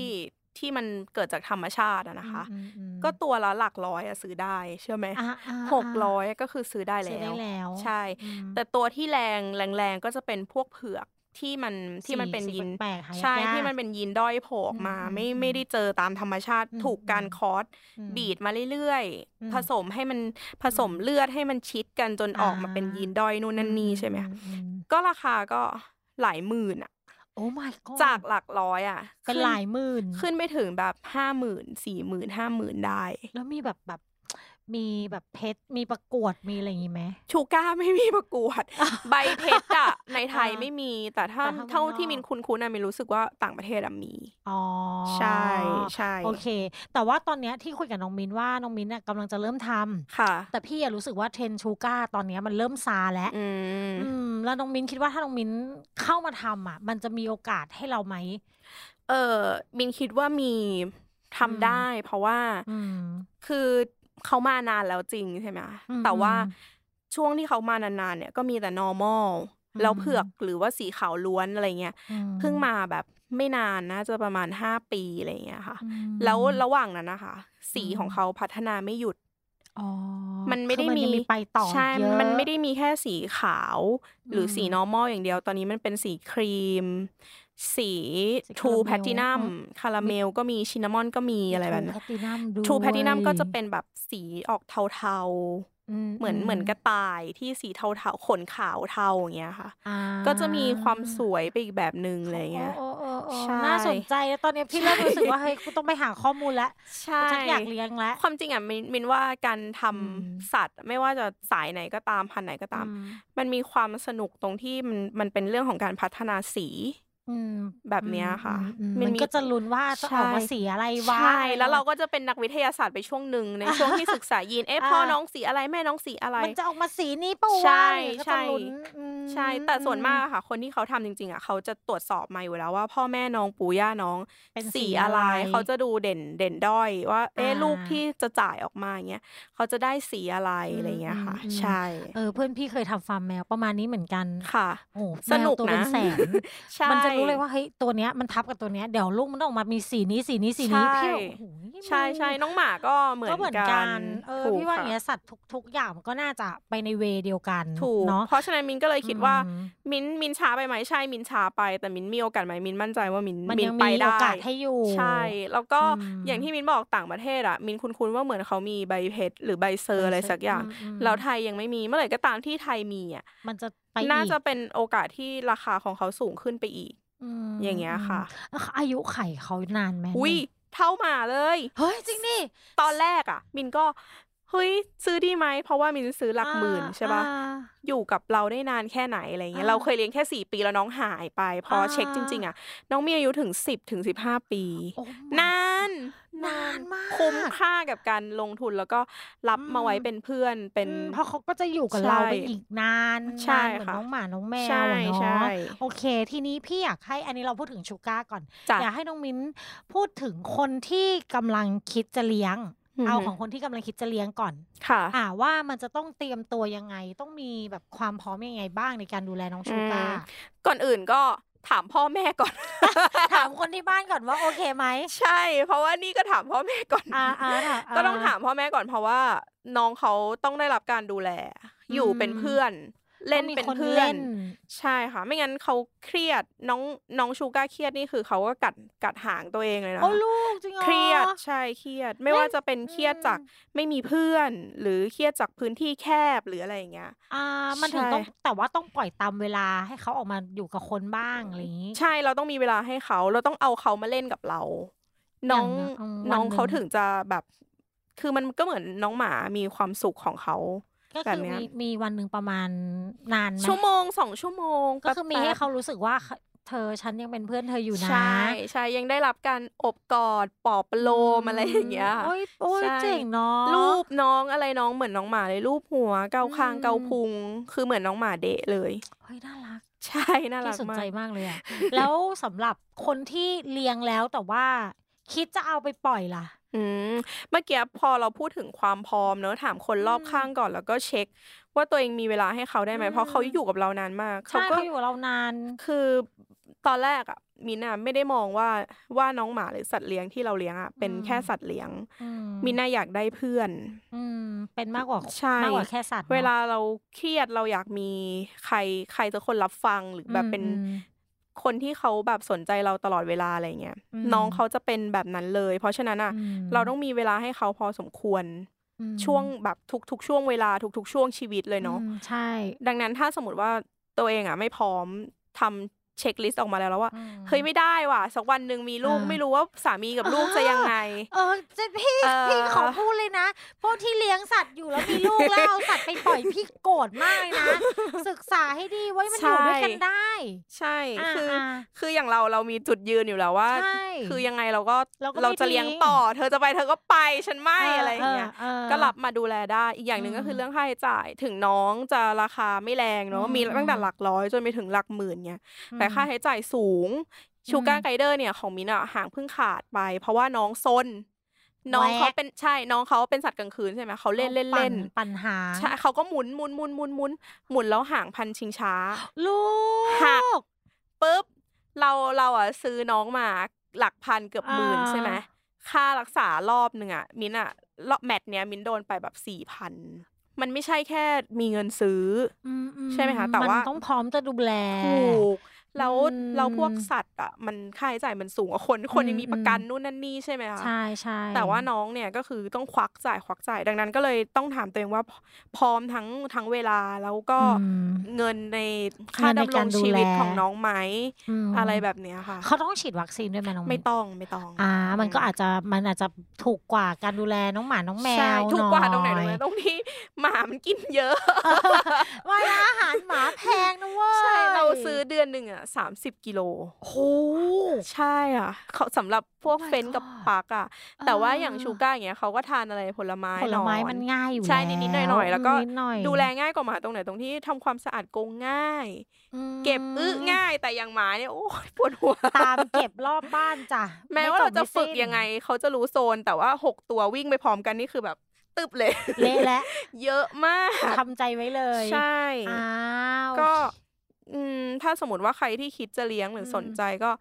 ที่มันเกิดจากธรรมชาติอะนะคะอืมอืมก็ตัวละหลักร้อยอะซื้อได้เชื่อไหมอ่าอ่าหกร้อยก็คือซื้อได้ซื้อแล้ได้วแล้ว ใช่อืมแต่ตัวที่แรงแรงๆก็จะเป็นพวกเผือก ที่มันที่มันเป็นสียีนแปลกๆหายากใช่ที่มันเป็นยีนด้อยโผล่ออกมาอืมไม่อืมไม่ได้เจอตามธรรมชาติอืมถูกการอืมคอร์สอืมบีดมาเรื่อยอืมๆผสมให้มันผสมเลือดให้มันชิดกันจนออกมาเป็นอ่ายีนด้อยนู่นนั่นนี่ใช่ไหมอืคะอืมก็ราคาก็หลายหมื่นอะโอ้ my god จากหลักร้อยอะเป็นขึ้หลายหมื่น ขึ้นไปถึงแบบห้าหมื่นสี่หมื่นห้าหมื่นได้ แล้วมีแบบแบบ มีแบบเพชรมีประกวดมีอะไรอย่างงี้ไหมชูก้าไม่มีประกวด ใบเพชรอะในไทยอ่าไม่มี แต่ถ้าแต่ถ้าเท่าเมืองนอกที่มินคุ้นๆนะมินรู้สึกว่าต่างประเทศอะมีอ๋อใช่ใช่โอเค แต่ว่าตอนเนี้ยที่คุยกับน้องมิ้นว่าน้องมิ้นน่ะกำลังจะเริ่มทำค่ะ แต่พี่อะรู้สึกว่าเทรนด์ sugar ตอนเนี้ยมันเริ่มซาแล้วอืมอืมแล้วน้องมิ้นคิดว่าถ้าน้องมิ้นเข้ามาทำอะ มันจะมีโอกาสให้เราไหมเออมิ้นคิดว่ามีทำได้ เพราะว่าอืมคือ เขามานานแล้วจริงใช่ไหมคะอืมแต่ว่าอืมช่วงที่เขามานานๆเนี่ยก็มีแต่ normal อืมแล้วเผือกหรือว่าสีขาวล้วนอะไรเงี้ยอืมเพิ่งมาแบบไม่นานนะจะประมาณห้าปีอะไรเงี้ยค่ะอืมแล้วระหว่างนั้นนะคะ สีอืมของเขาพัฒนาไม่หยุดอ๋อมันไม่ได้คือมียังไปต่อใช่เยอะมันไม่ได้มีแค่สีขาว หรืออมสี normal อย่างเดียว ตอนนี้มันเป็นสีครีม สีสี true คาราเมล platinum คาราเมลก็มีชินนามอนก็มีอะไรแบบแพนั้นตินัมด้วย true platinum ก็จะเป็นแบบสีออกเทาๆเหมือนเหมือนกระต่ายที่สีเทาๆขนขาวเทาอย่างเงี้ยค่ะอ่าก็จะมีความสวยไปอีกแบบหนึ่งอะไรเงี้ยโอ้โอ้โอ้โอ้ใช่น่าสนใจแล้วตอนนี้พี่เริ่มรู้สึกว่าเฮ้ยกูต้องไปหาข้อมูลแล้วใช่ฉันอยากเลี้ยงแล้วความจริงอะมินมินว่าการทำอืมสัตว์ ไม่ว่าจะสายไหนก็ตามพันธุ์ไหนก็ตามอืมมันมีความสนุกตรงที่มันมันเป็นเรื่องของการพัฒนาสี อืม แบบเนี้ยค่ะอืมอืมมันมันมีก็จะลุ้นว่าจะออกมาใช่สีอะไรวะใช่ แล้วเราก็จะเป็นนักวิทยาศาสตร์ไปช่วงหนึ่งในช่วงที่ศึกษายีน เอ๊ะพ่ออ่าน้องสีอะไรแม่น้องสีอะไร มันจะออกมาสีนี้ปะวะใช่อะไรอย่างเงี้ยก็ใช่จะลุ้นอืม ใช่แต่ส่วนมากอะค่ะ คนที่เขาทำจริง ๆอะเขาจะตรวจสอบมาอยู่แล้วว่า พ่อแม่น้องปู่ย่าน้องเป็นสีอะไร เขาจะดูเด่นเด่นด้อยว่าเอ๊ะอ่าลูกที่จะจ่ายออกมาอย่างเงี้ยเขาจะได้สีอะไรอะไรเงี้ยค่ะอืมอืมใช่เออเพื่อนพี่เคยทำฟาร์มแมวประมาณนี้เหมือนกันค่ะโอ้สนุกแมวตัวเป็นนะแสนใช่มันจะรู้เลยว่าเฮ้ยตัวเนี้ยมันทับกับตัวเนี้ยเดี๋ยวลูกมันต้องออกมามีสีนี้สีนี้สีนี้ใช่พี่แบบโอ้โหนี่ใช่ใช่น้องหมาก็เหมือนก็เหมือนกักันนเออถูกพี่ว่าอย่างค่ะเงี้ยสัตว์ทุกทุกอย่างมันก็น่าจะไปใน way เดียวกันถูกเนาะเพราะฉะนั้นมิ้นก็เลยคิดว่าอืมมิ้นมิ้นช้าไปไหมใช่มิ้นช้าไป แต่มิ้นมีโอกาสไหมมิ้นมั่นใจว่ามิ้นยังไปมีได้โอกาสให้มันไปได้อยู่ ใช่ แล้วก็อืมอย่างที่มิ้นบอกต่างประเทศอะมิ้นคุ้นๆว่าเหมือนเขามีใบเพ็ดหรือใบ cer อะไรสักอย่างอืมแล้วไทยยังไม่มีเมื่อไหร่ก็ตามที่ไทยมีอะมันจะไปน่าอีกจะเป็นโอกาสที่ราคาของเขาสูงขึ้นไปอีกอืมอย่างเงี้ยค่ะแล้วอายุขัยเขานานไหมอุ้ยเท่าหมาเลย เฮ้ยจริงดิตอนแรกอะ มินก็ เฮ้ยซื้อดีไหมเพราะว่ามินซื้อหลักหมื่นใช่ปะอ่าอยู่กับเราได้นานแค่ไหนอะไรเงี้ยอ่าเราเคยเลี้ยงแค่สี่ปีแล้วน้องหายไป พออาเช็คจริง ๆ อะ น้องมีอายุถึงสิบถึงสิบห้าปีโอ้นานนานมากคุ้มค่ากับการลงทุนแล้วก็รับอืมมาไว้เป็นเพื่อนเป็นอืมเพราะเขาก็จะอยู่กับใช่เราไปอีกนานใช่นานเหมือนค่ะน้องหมาน้องแมวใช่อะใช่เนาะโอเค ทีนี้พี่อยากให้อันนี้เราพูดถึงชูก้าก่อนจ้ะอยากให้น้องมิ้นพูดถึงคนที่กำลังคิดจะเลี้ยงอือฮึ เอาของคนที่กำลังคิดจะเลี้ยงก่อน ค่ะ อ่าว่ามันจะต้องเตรียมตัวยังไง ต้องมีแบบความพร้อมยังไงบ้างในการดูแลน้องชูก้าอืมก่อนอื่นก็ถามพ่อแม่ก่อน ถามคนที่บ้านก่อนว่าโอเคไหม ใช่ เพราะว่านี่ก็ถามพ่อแม่ก่อนอ่าอ่าถามก็ต้องถามพ่อแม่ก่อนเพราะว่า น้องเขาต้องได้รับการดูแล อยู่เป็นเพื่อน เล่นต้องมีเป็นคนเพื่อนเล่นใช่ค่ะ ไม่งั้นเขาเครียดน้องน้องชูก้าเครียดนี่คือเขาก็กัดกัดหางตัวเองเลยนะโอ้ลูกจริงเหรอเครียดใช่เครียด ไม่ว่าจะเป็นเครียดจากอืมไม่มีเพื่อน หรือเครียดจากพื้นที่แคบหรืออะไรอย่างเงี้ย อ่า มันถึงใช่ต้องแต่ว่าต้องปล่อยตามเวลาให้เขาออกมาอยู่กับคนบ้างอะไรอย่างนี้ใช่เราต้องมีเวลาให้เขาเราต้องเอาเขามาเล่นกับเรา น้องอย่างอืมน้องวันหนึ่งเขาถึงจะแบบ คือมันก็เหมือนน้องหมามีความสุขของเขา ก็แบคืบอเนี้ยมีมีวันหนึ่งประมาณนานไหมชั่วโมงสองชั่วโมง ก็คือมีให้แป๊บเขารู้สึกว่าเธอฉันยังเป็นเพื่อนเธออยู่นะ ใช่ใช่ยังได้รับการอบกอดปลอบประโลมอะไรอย่างเงี้ยค่ะโอ้ยโอ้ยใช่เจ๋งเนาะรูปน้องอะไรน้องเหมือนน้องหมาเลยรูปหัวเกาคางอืมเกาพุง คือเหมือนน้องหมาเดะเลยเฮ้ยน่ารัก ใช่น่ารัที่กสนมาใจกมากเลยอะแล้วสำหรับคนที่เลี้ยงแล้วแต่ว่าคิดจะเอาไปปล่อยล่ะ อืม เมื่อกี้พอเราพูดถึงความพร้อมเนอะถามคนรอบอืมข้างก่อนแล้วก็เช็ค ว่าตัวเองมีเวลาให้เขาได้ไหมอืมเพราะเขาอยู่กับเรานานมาก ใช่ก็เขาอยู่กับเรานาน คือตอนแรกอะมินอะไม่ได้มองว่าว่าน้องหมาหรือสัตว์เลี้ยงที่เราเลี้ยงอะเป็นอืมแค่สัตว์เลี้ยง อืม มินน่ะอยากได้เพื่อน อืม เป็นมากกว่า ใช่ มากกว่าแค่สัตว์นะเวลาเราเครียดเราอยากมีใครใครจะคนรับฟังหรือแบบเป็นอืม คนที่เขาแบบสนใจเราตลอดเวลาอะไรเงี้ยอืมน้องเขาจะเป็นแบบนั้นเลย เพราะฉะนั้นอะอืมเราต้องมีเวลาให้เขาพอสมควรอืมช่วงแบบทุกๆช่วงเวลาทุกๆช่วงชีวิตเลยเนาะอืมใช่ ดังนั้นถ้าสมมติว่าตัวเองอะไม่พร้อมทำ เช็คลิสต์ออกมาแล้วแล้วว่าอืมเฮ้ยไม่ได้ว่ะสักวันหนึ่งมีลูกอ่าไม่รู้ว่าสามีกับลูกจะยังไง เออเจะพี่เออพี่ขอพูดเลยนะพวกที่เลี้ยงสัตว์อยู่แล้วมีลูกแล้วเอาสัตว์ไปปล่อยพี่โกรธมากเลยนะ ศึกษาให้ดีไว้มันอยู่ด้วยกันได้ ใช่อ่าคือออ่าคืออย่างเราเรามีจุดยืนอยู่แล้วว่าใช่คือยังไงเราก็เราก็ไม่เราจะเลี้ยงทิ้งต่อ เธอจะไปเธอก็ไปฉันไม่อะไรอย่างเงี้ยออก็รับมาดูแลได้อีกอย่างหนึ่งอืมก็คือเรื่องค่าใช้จ่ายถึงน้องจะราคาไม่แรงเนาะอืมมีตั้งแต่หลักร้อยจนไปถึงหลักหมื่นเงี้ยแต่ค่าใช้จ่ายสูงชูการ์ไกเดอร์เนี่ยของมินอะห่างเพิ่งขาดไป เพราะว่าน้องซนน้องเขาแวะเป็นใช่น้องเขาเป็นสัตว์กลางคืนใช่ไหมเขาเล่นเล่นปั่เล่นปั่นหางใช่เขาก็หมุนหมุนหมุนหมุนหมุนหมุนแล้วหางพันชิงช้า ลูหักกปุ๊บเราเราอะซื้อน้องมาหลักพันเกือบหมื่นอ่าใช่ไหมค่ารักษารอบหนึ่งอะมินอะรอบแมตช์เนี้ยมินโดนไปแบบสี่พันมันไม่ใช่แค่มีเงินซื้ออืมอืใช่ไหมคะแต่ว่านต้องพร้อมจะดูแลถูก แล้วอืมเราพวกสัตว์อะมันค่าใช้จ่ายมันสูงกว่าคนคนยังมีอืมประกันนู่นนั่นนี่ใช่ไหมคะใช่ใช่แต่ว่าน้องเนี่ยก็คือต้องควักจ่ายควักจ่ายดังนั้นก็เลยต้องถามตัวเองว่าพพร้อมทั้งทั้งเวลาแล้วก็อืมเงินในค่าเงินในดำรการงดูชีวิตแลของน้องไหมมอะไรแบบเนี้ยค่ะ เขาต้องฉีดวัคซีนด้วยไหมน้องไม่มิ้นต้องไม่ต้องอ่ามันก็อาจจะมันอาจจะถูกกว่าการดูแลน้องหมาน้องแมใช่วถูกกว่าตรงไหนหตรองไหนยตรงที่หมามันกินเยอะว่าแล้วอาหารหมาแพงนะเว้ยใช่เราซื้อเดือนหนึ่งอะสามสิบกิโลโอ้โหใช่อะเขาสำหรับพวก Oh my เฟนกับ God ปักอะ แต่ว่าอย่างอ่าชูก้าอย่างเงี้ยเขาก็ทานอะไรผลไม้ผลไม้หอมันง่ายอยู่ใช่นิดๆหน่อยๆแล้วก็นิดหน่อยดูแลง่ายกว่าหมาตรงไหนตรงที่ทำความสะอาดกรงง่ายอืมเก็บอึง่ายแต่อย่างหมาเนี่ยโอ้ยปวดหัวตามเก็บรอบบ้านจ้ะแม้ว่าไจเราบจะม่ฝึกสิ้นยังไงเขาจะรู้โซนแต่ว่าหกตัววิ่งไปพร้อมกันนี่คือแบบตึบเลยเละและ เยอะมากทำใจไว้เลย ใช่อ้าวก็ อืมถ้าสมมติว่าใครที่คิดจะเลี้ยงหรืออมสนใจก็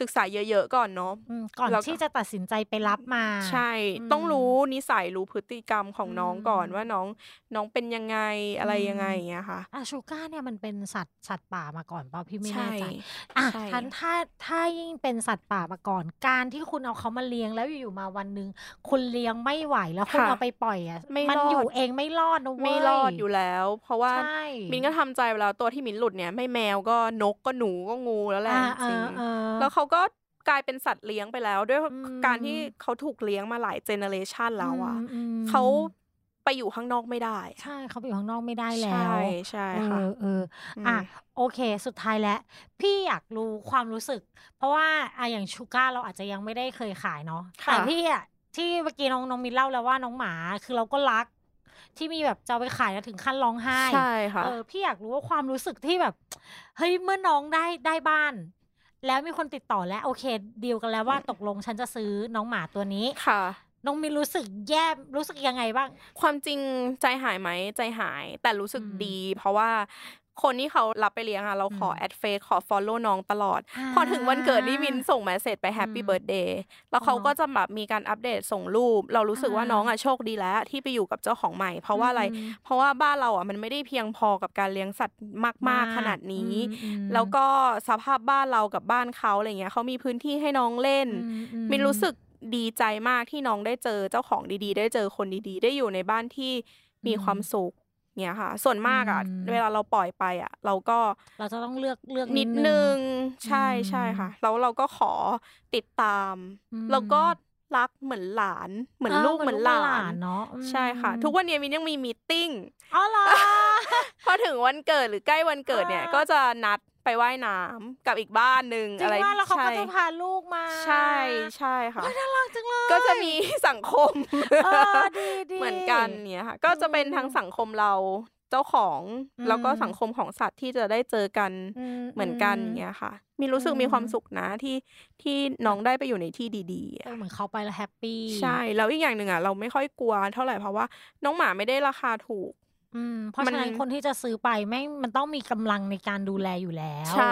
ศึกษาเยอะๆก่อนเนาะอืมก่อนแล้วก็ที่จะตัดสินใจไปรับมา ใช่อืมต้องรู้นิสัยรู้พฤติกรรมของน้องก่อนอืมว่าน้องน้องเป็นยังไงอะไรอืมยังไงอย่างเงี้ยค่ะอะชูก้าเนี่ยมันเป็นสัตว์สัตว์ป่ามาก่อนเปล่าพี่ไม่ใช่แน่ใจอะใช่ทันถ้าถ้ายิ่งเป็นสัตว์ป่ามาก่อน การที่คุณเอาเขามาเลี้ยงแล้วอยู่ๆมาวันหนึ่งคุณเลี้ยงไม่ไหวแล้วคุณค่ะเอาไปปล่อยอะไม่มันรอดอยู่เองไม่รอดนะเว้ยไม่รอดอยู่แล้ว เพราะว่าใช่มินก็ทำใจไปแล้วตัวที่มินหลุดเนี่ยไม่แมวก็นกก็หนูก็งูแล้วแหละอ่าจริงอ่าอ่าแล้วเขาก็กลายเป็นสัตว์เลี้ยงไปแล้วด้วยอืมการที่เขาถูกเลี้ยงมาหลายเจเนอเรชันแล้วอะมมเขาไปอยู่ข้างนอกไม่ได้ ใช่เขาไปอยู่ข้างนอกไม่ได้แล้ว ใช่ใช่เอค่ะอเอออะอืมโอเค สุดท้ายแล้วพี่อยากรู้ความรู้สึก เพราะว่าอะอย่างชูก้าเราอาจจะยังไม่ได้เคยขายเนาะค่ะแต่พี่อะที่เมื่อกี้น้องน้องมินเล่าแล้วว่าน้องหมาคือเราก็รัก ที่มีแบบจะเอาไปขายแล้วถึงขั้นร้องไห้ใช่ค่ะเออพี่อยากรู้ว่าความรู้สึกที่แบบเฮ้ยเมื่อน้องได้ได้บ้าน แล้วมีคนติดต่อแล้วโอเคดีลกันแล้วว่าตกลงฉันจะซื้อน้องหมาตัวนี้ค่ะ น้องมิ้นรู้สึกแย่รู้สึกยังไงบ้าง ความจริงใจหายไหมใจหาย แต่รู้สึกอืมดี เพราะว่า คนที่เขารับไปเลี้ยงอะเราขออืม add Face ขอ follow น้องตลอดอ่าพอถึงวันเกิดนี่มิ้นส่ง message ไปแฮปปี้อืมเบิร์ดเดย์แล้วเขาอ๋อก็จะแบบมีการอัปเดตส่งรูป เรารู้สึกว่าอ่าน้องอะโชคดีแล้วที่ไปอยู่กับเจ้าของใหม่ เพราะว่าอะไรอืมเพราะว่าบ้านเราอะมันไม่ได้เพียงพอกับการเลี้ยงสัตว์มาก ๆขนาดนี้อืมอืมแล้วก็สภาพบ้านเรากับบ้านเขาอะไรเงี้ยเขามีพื้นที่ให้น้องเล่นอือืมินรู้สึกดีใจมากที่น้องได้เจอเจ้าของดีๆ ได้เจอคนดีๆ ได้อยู่ในบ้านที่มีอืมความสุข เนี่ยค่ะ ส่วนมากอะอืมเวลาเราปล่อยไปอะ เราก็เราจะต้องเลือกเลือกนิดนึง ใช่อืมใช่ค่ะ แล้วเราก็ขอติดตามอืมแล้วก็รักเหมือนหลานเหมือนลูกเหมือนหลานเนาะใช่ค่ะ ทุกวันนี้มินยังมีมีตติ้งอ๋อเหรอพอถึงวันเกิดหรือใกล้วันเกิดเนี่ยอ่าก็จะนัด ไปว่ายน้ำกับอีกบ้านหนึ่งจริอะงไรว่าแล้วเขาก็ใช่จะพาลูกมาใช่ใช่ค่ะน่ารักจังเลยก็จะมีสังคมเออดีดีเหมือนกันเนี่ยค่ะ ก็จะเป็นทั้งสังคมเราเจ้าของอืมแล้วก็สังคมของสัตว์ที่จะได้เจอกันอืเหมือนกันอย่างเงี้ยค่ะ มีรู้สึกอืมมีความสุขนะที่ที่น้องได้ไปอยู่ในที่ดีๆเออะอเหมือนเขาไปแล้ว happy ใช่แล้วอีกอย่างหนึ่งอะเราไม่ค่อยกลัวเท่าไหร่เพราะว่าน้องหมาไม่ได้ราคาถูก อืม เพราะมัน ฉะนั้นคนที่จะซื้อไปแม่งมันต้องมีกำลังในการดูแลอยู่แล้วใช่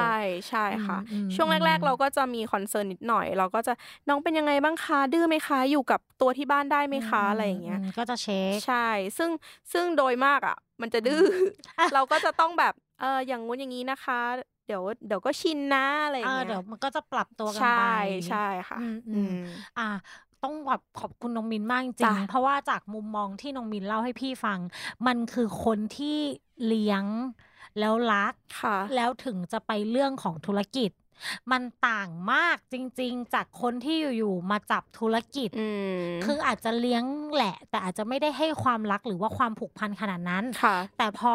ใช่ค่ะอืมอืมช่วงแรกอืมๆเราก็จะมี concern นิดหน่อย เราก็จะน้องเป็นยังไงบ้างคะดื้อไหมคะ อยู่กับตัวที่บ้านได้ไหมคะอะไรอย่างเงี้ยก็จะเช็ค ใช่ ซึ่งซึ่งโดยมากอะ มันจะดื้อ อืมเราก็จะต้องแบบเอออย่างงู้นอย่างนี้นะคะ เดี๋ยวเดี๋ยวก็ชินนะอะไรอย่าเองอเงี้ยเดี๋ยวมันก็จะปรับตัวกันใช่ไปใช่ค่ะ อืมอือืมม อะ ต้องแบบขอบคุณน้องมินมากจริจ้ะงๆเพราะว่าจากมุมมองที่น้องมินเล่าให้พี่ฟัง มันคือคนที่เลี้ยงแล้วรักค่ะแล้วถึงจะไปเรื่องของธุรกิจ มันต่างมากจริง ๆ จากคนที่อยู่ๆมาจับธุรกิจอืมคืออาจจะเลี้ยงแหละ แต่อาจจะไม่ได้ให้ความรักหรือว่าความผูกพันขนาดนั้นค่ะแต่พอ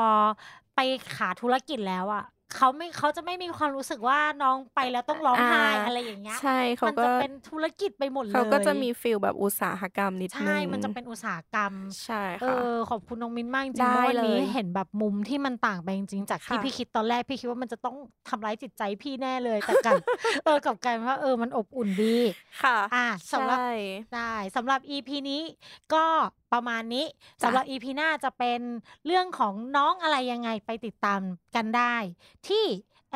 ไปขาธุรกิจแล้วอะ เขาไม่เขาจะไม่มีความรู้สึกว่าน้องไปแล้วต้องร้องไห้อ่าอะไรอย่างเงี้ยใช่เขามันก็จะเป็นธุรกิจไปหมดเลยเขาก็จะมีฟิลแบบอุตสาหกรรมนิดนึใช่งมันจะเป็นอุตสาหกรรมใช่เอค่ะอขอบคุณน้องมิ้นมากจริงได้ๆเพราะวันนี้เลยเห็นแบบมุมที่มันต่างไปจริงๆจากที่ค่ะพี่คิดตอนแรกพี่คิดว่ามันจะต้องทำร้ายจิตใจพี่แน่เลยแต่กลับเออกลับกลายเป็นว่าเออมันอบอุ่นดีค่ะ อะสำหรับใช่ได้สำหรับ EP นี้ก็ ประมาณนี้จ้ะสำหรับ EP หน้าจะเป็นเรื่องของน้องอะไรยังไงไปติดตามกันได้ ที่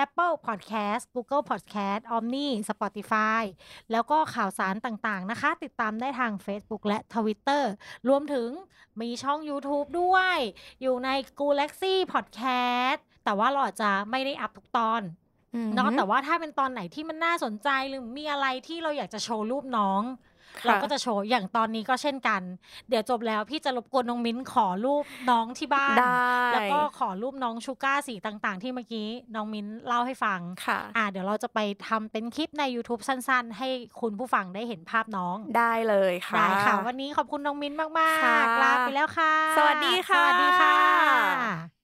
Apple Podcast Google Podcast Omni Spotify แล้วก็ข่าวสารต่างๆนะคะ ติดตามได้ทาง Facebook และ Twitter รวมถึงมีช่อง YouTube ด้วย อยู่ใน Galaxy Podcast แต่ว่าเราอาจจะไม่ได้อัพทุกตอนอืมเนาะแต่ว่าถ้าเป็นตอนไหนที่มันน่าสนใจหรือมีอะไรที่เราอยากจะโชว์รูปน้องค่ะ เราก็จะโชว์อย่างตอนนี้ก็เช่นกัน เดี๋ยวจบแล้วพี่จะรบกวนน้องมิ้นขอรูปน้องที่บ้านได้แล้วก็ขอรูปน้องชูก้าสีต่างๆ ที่เมื่อกี้น้องมิ้นเล่าให้ฟังค่ะอ่าเดี๋ยวเราจะไปทำเป็นคลิปใน YouTube สั้น ๆ ให้คุณผู้ฟังได้เห็นภาพน้องได้เลยค่ะได้ค่ะ วันนี้ขอบคุณน้องมิ้นมากค่ะๆลาไปแล้วค่ะ สวัสดีค่ะ สวัสดีค่ะ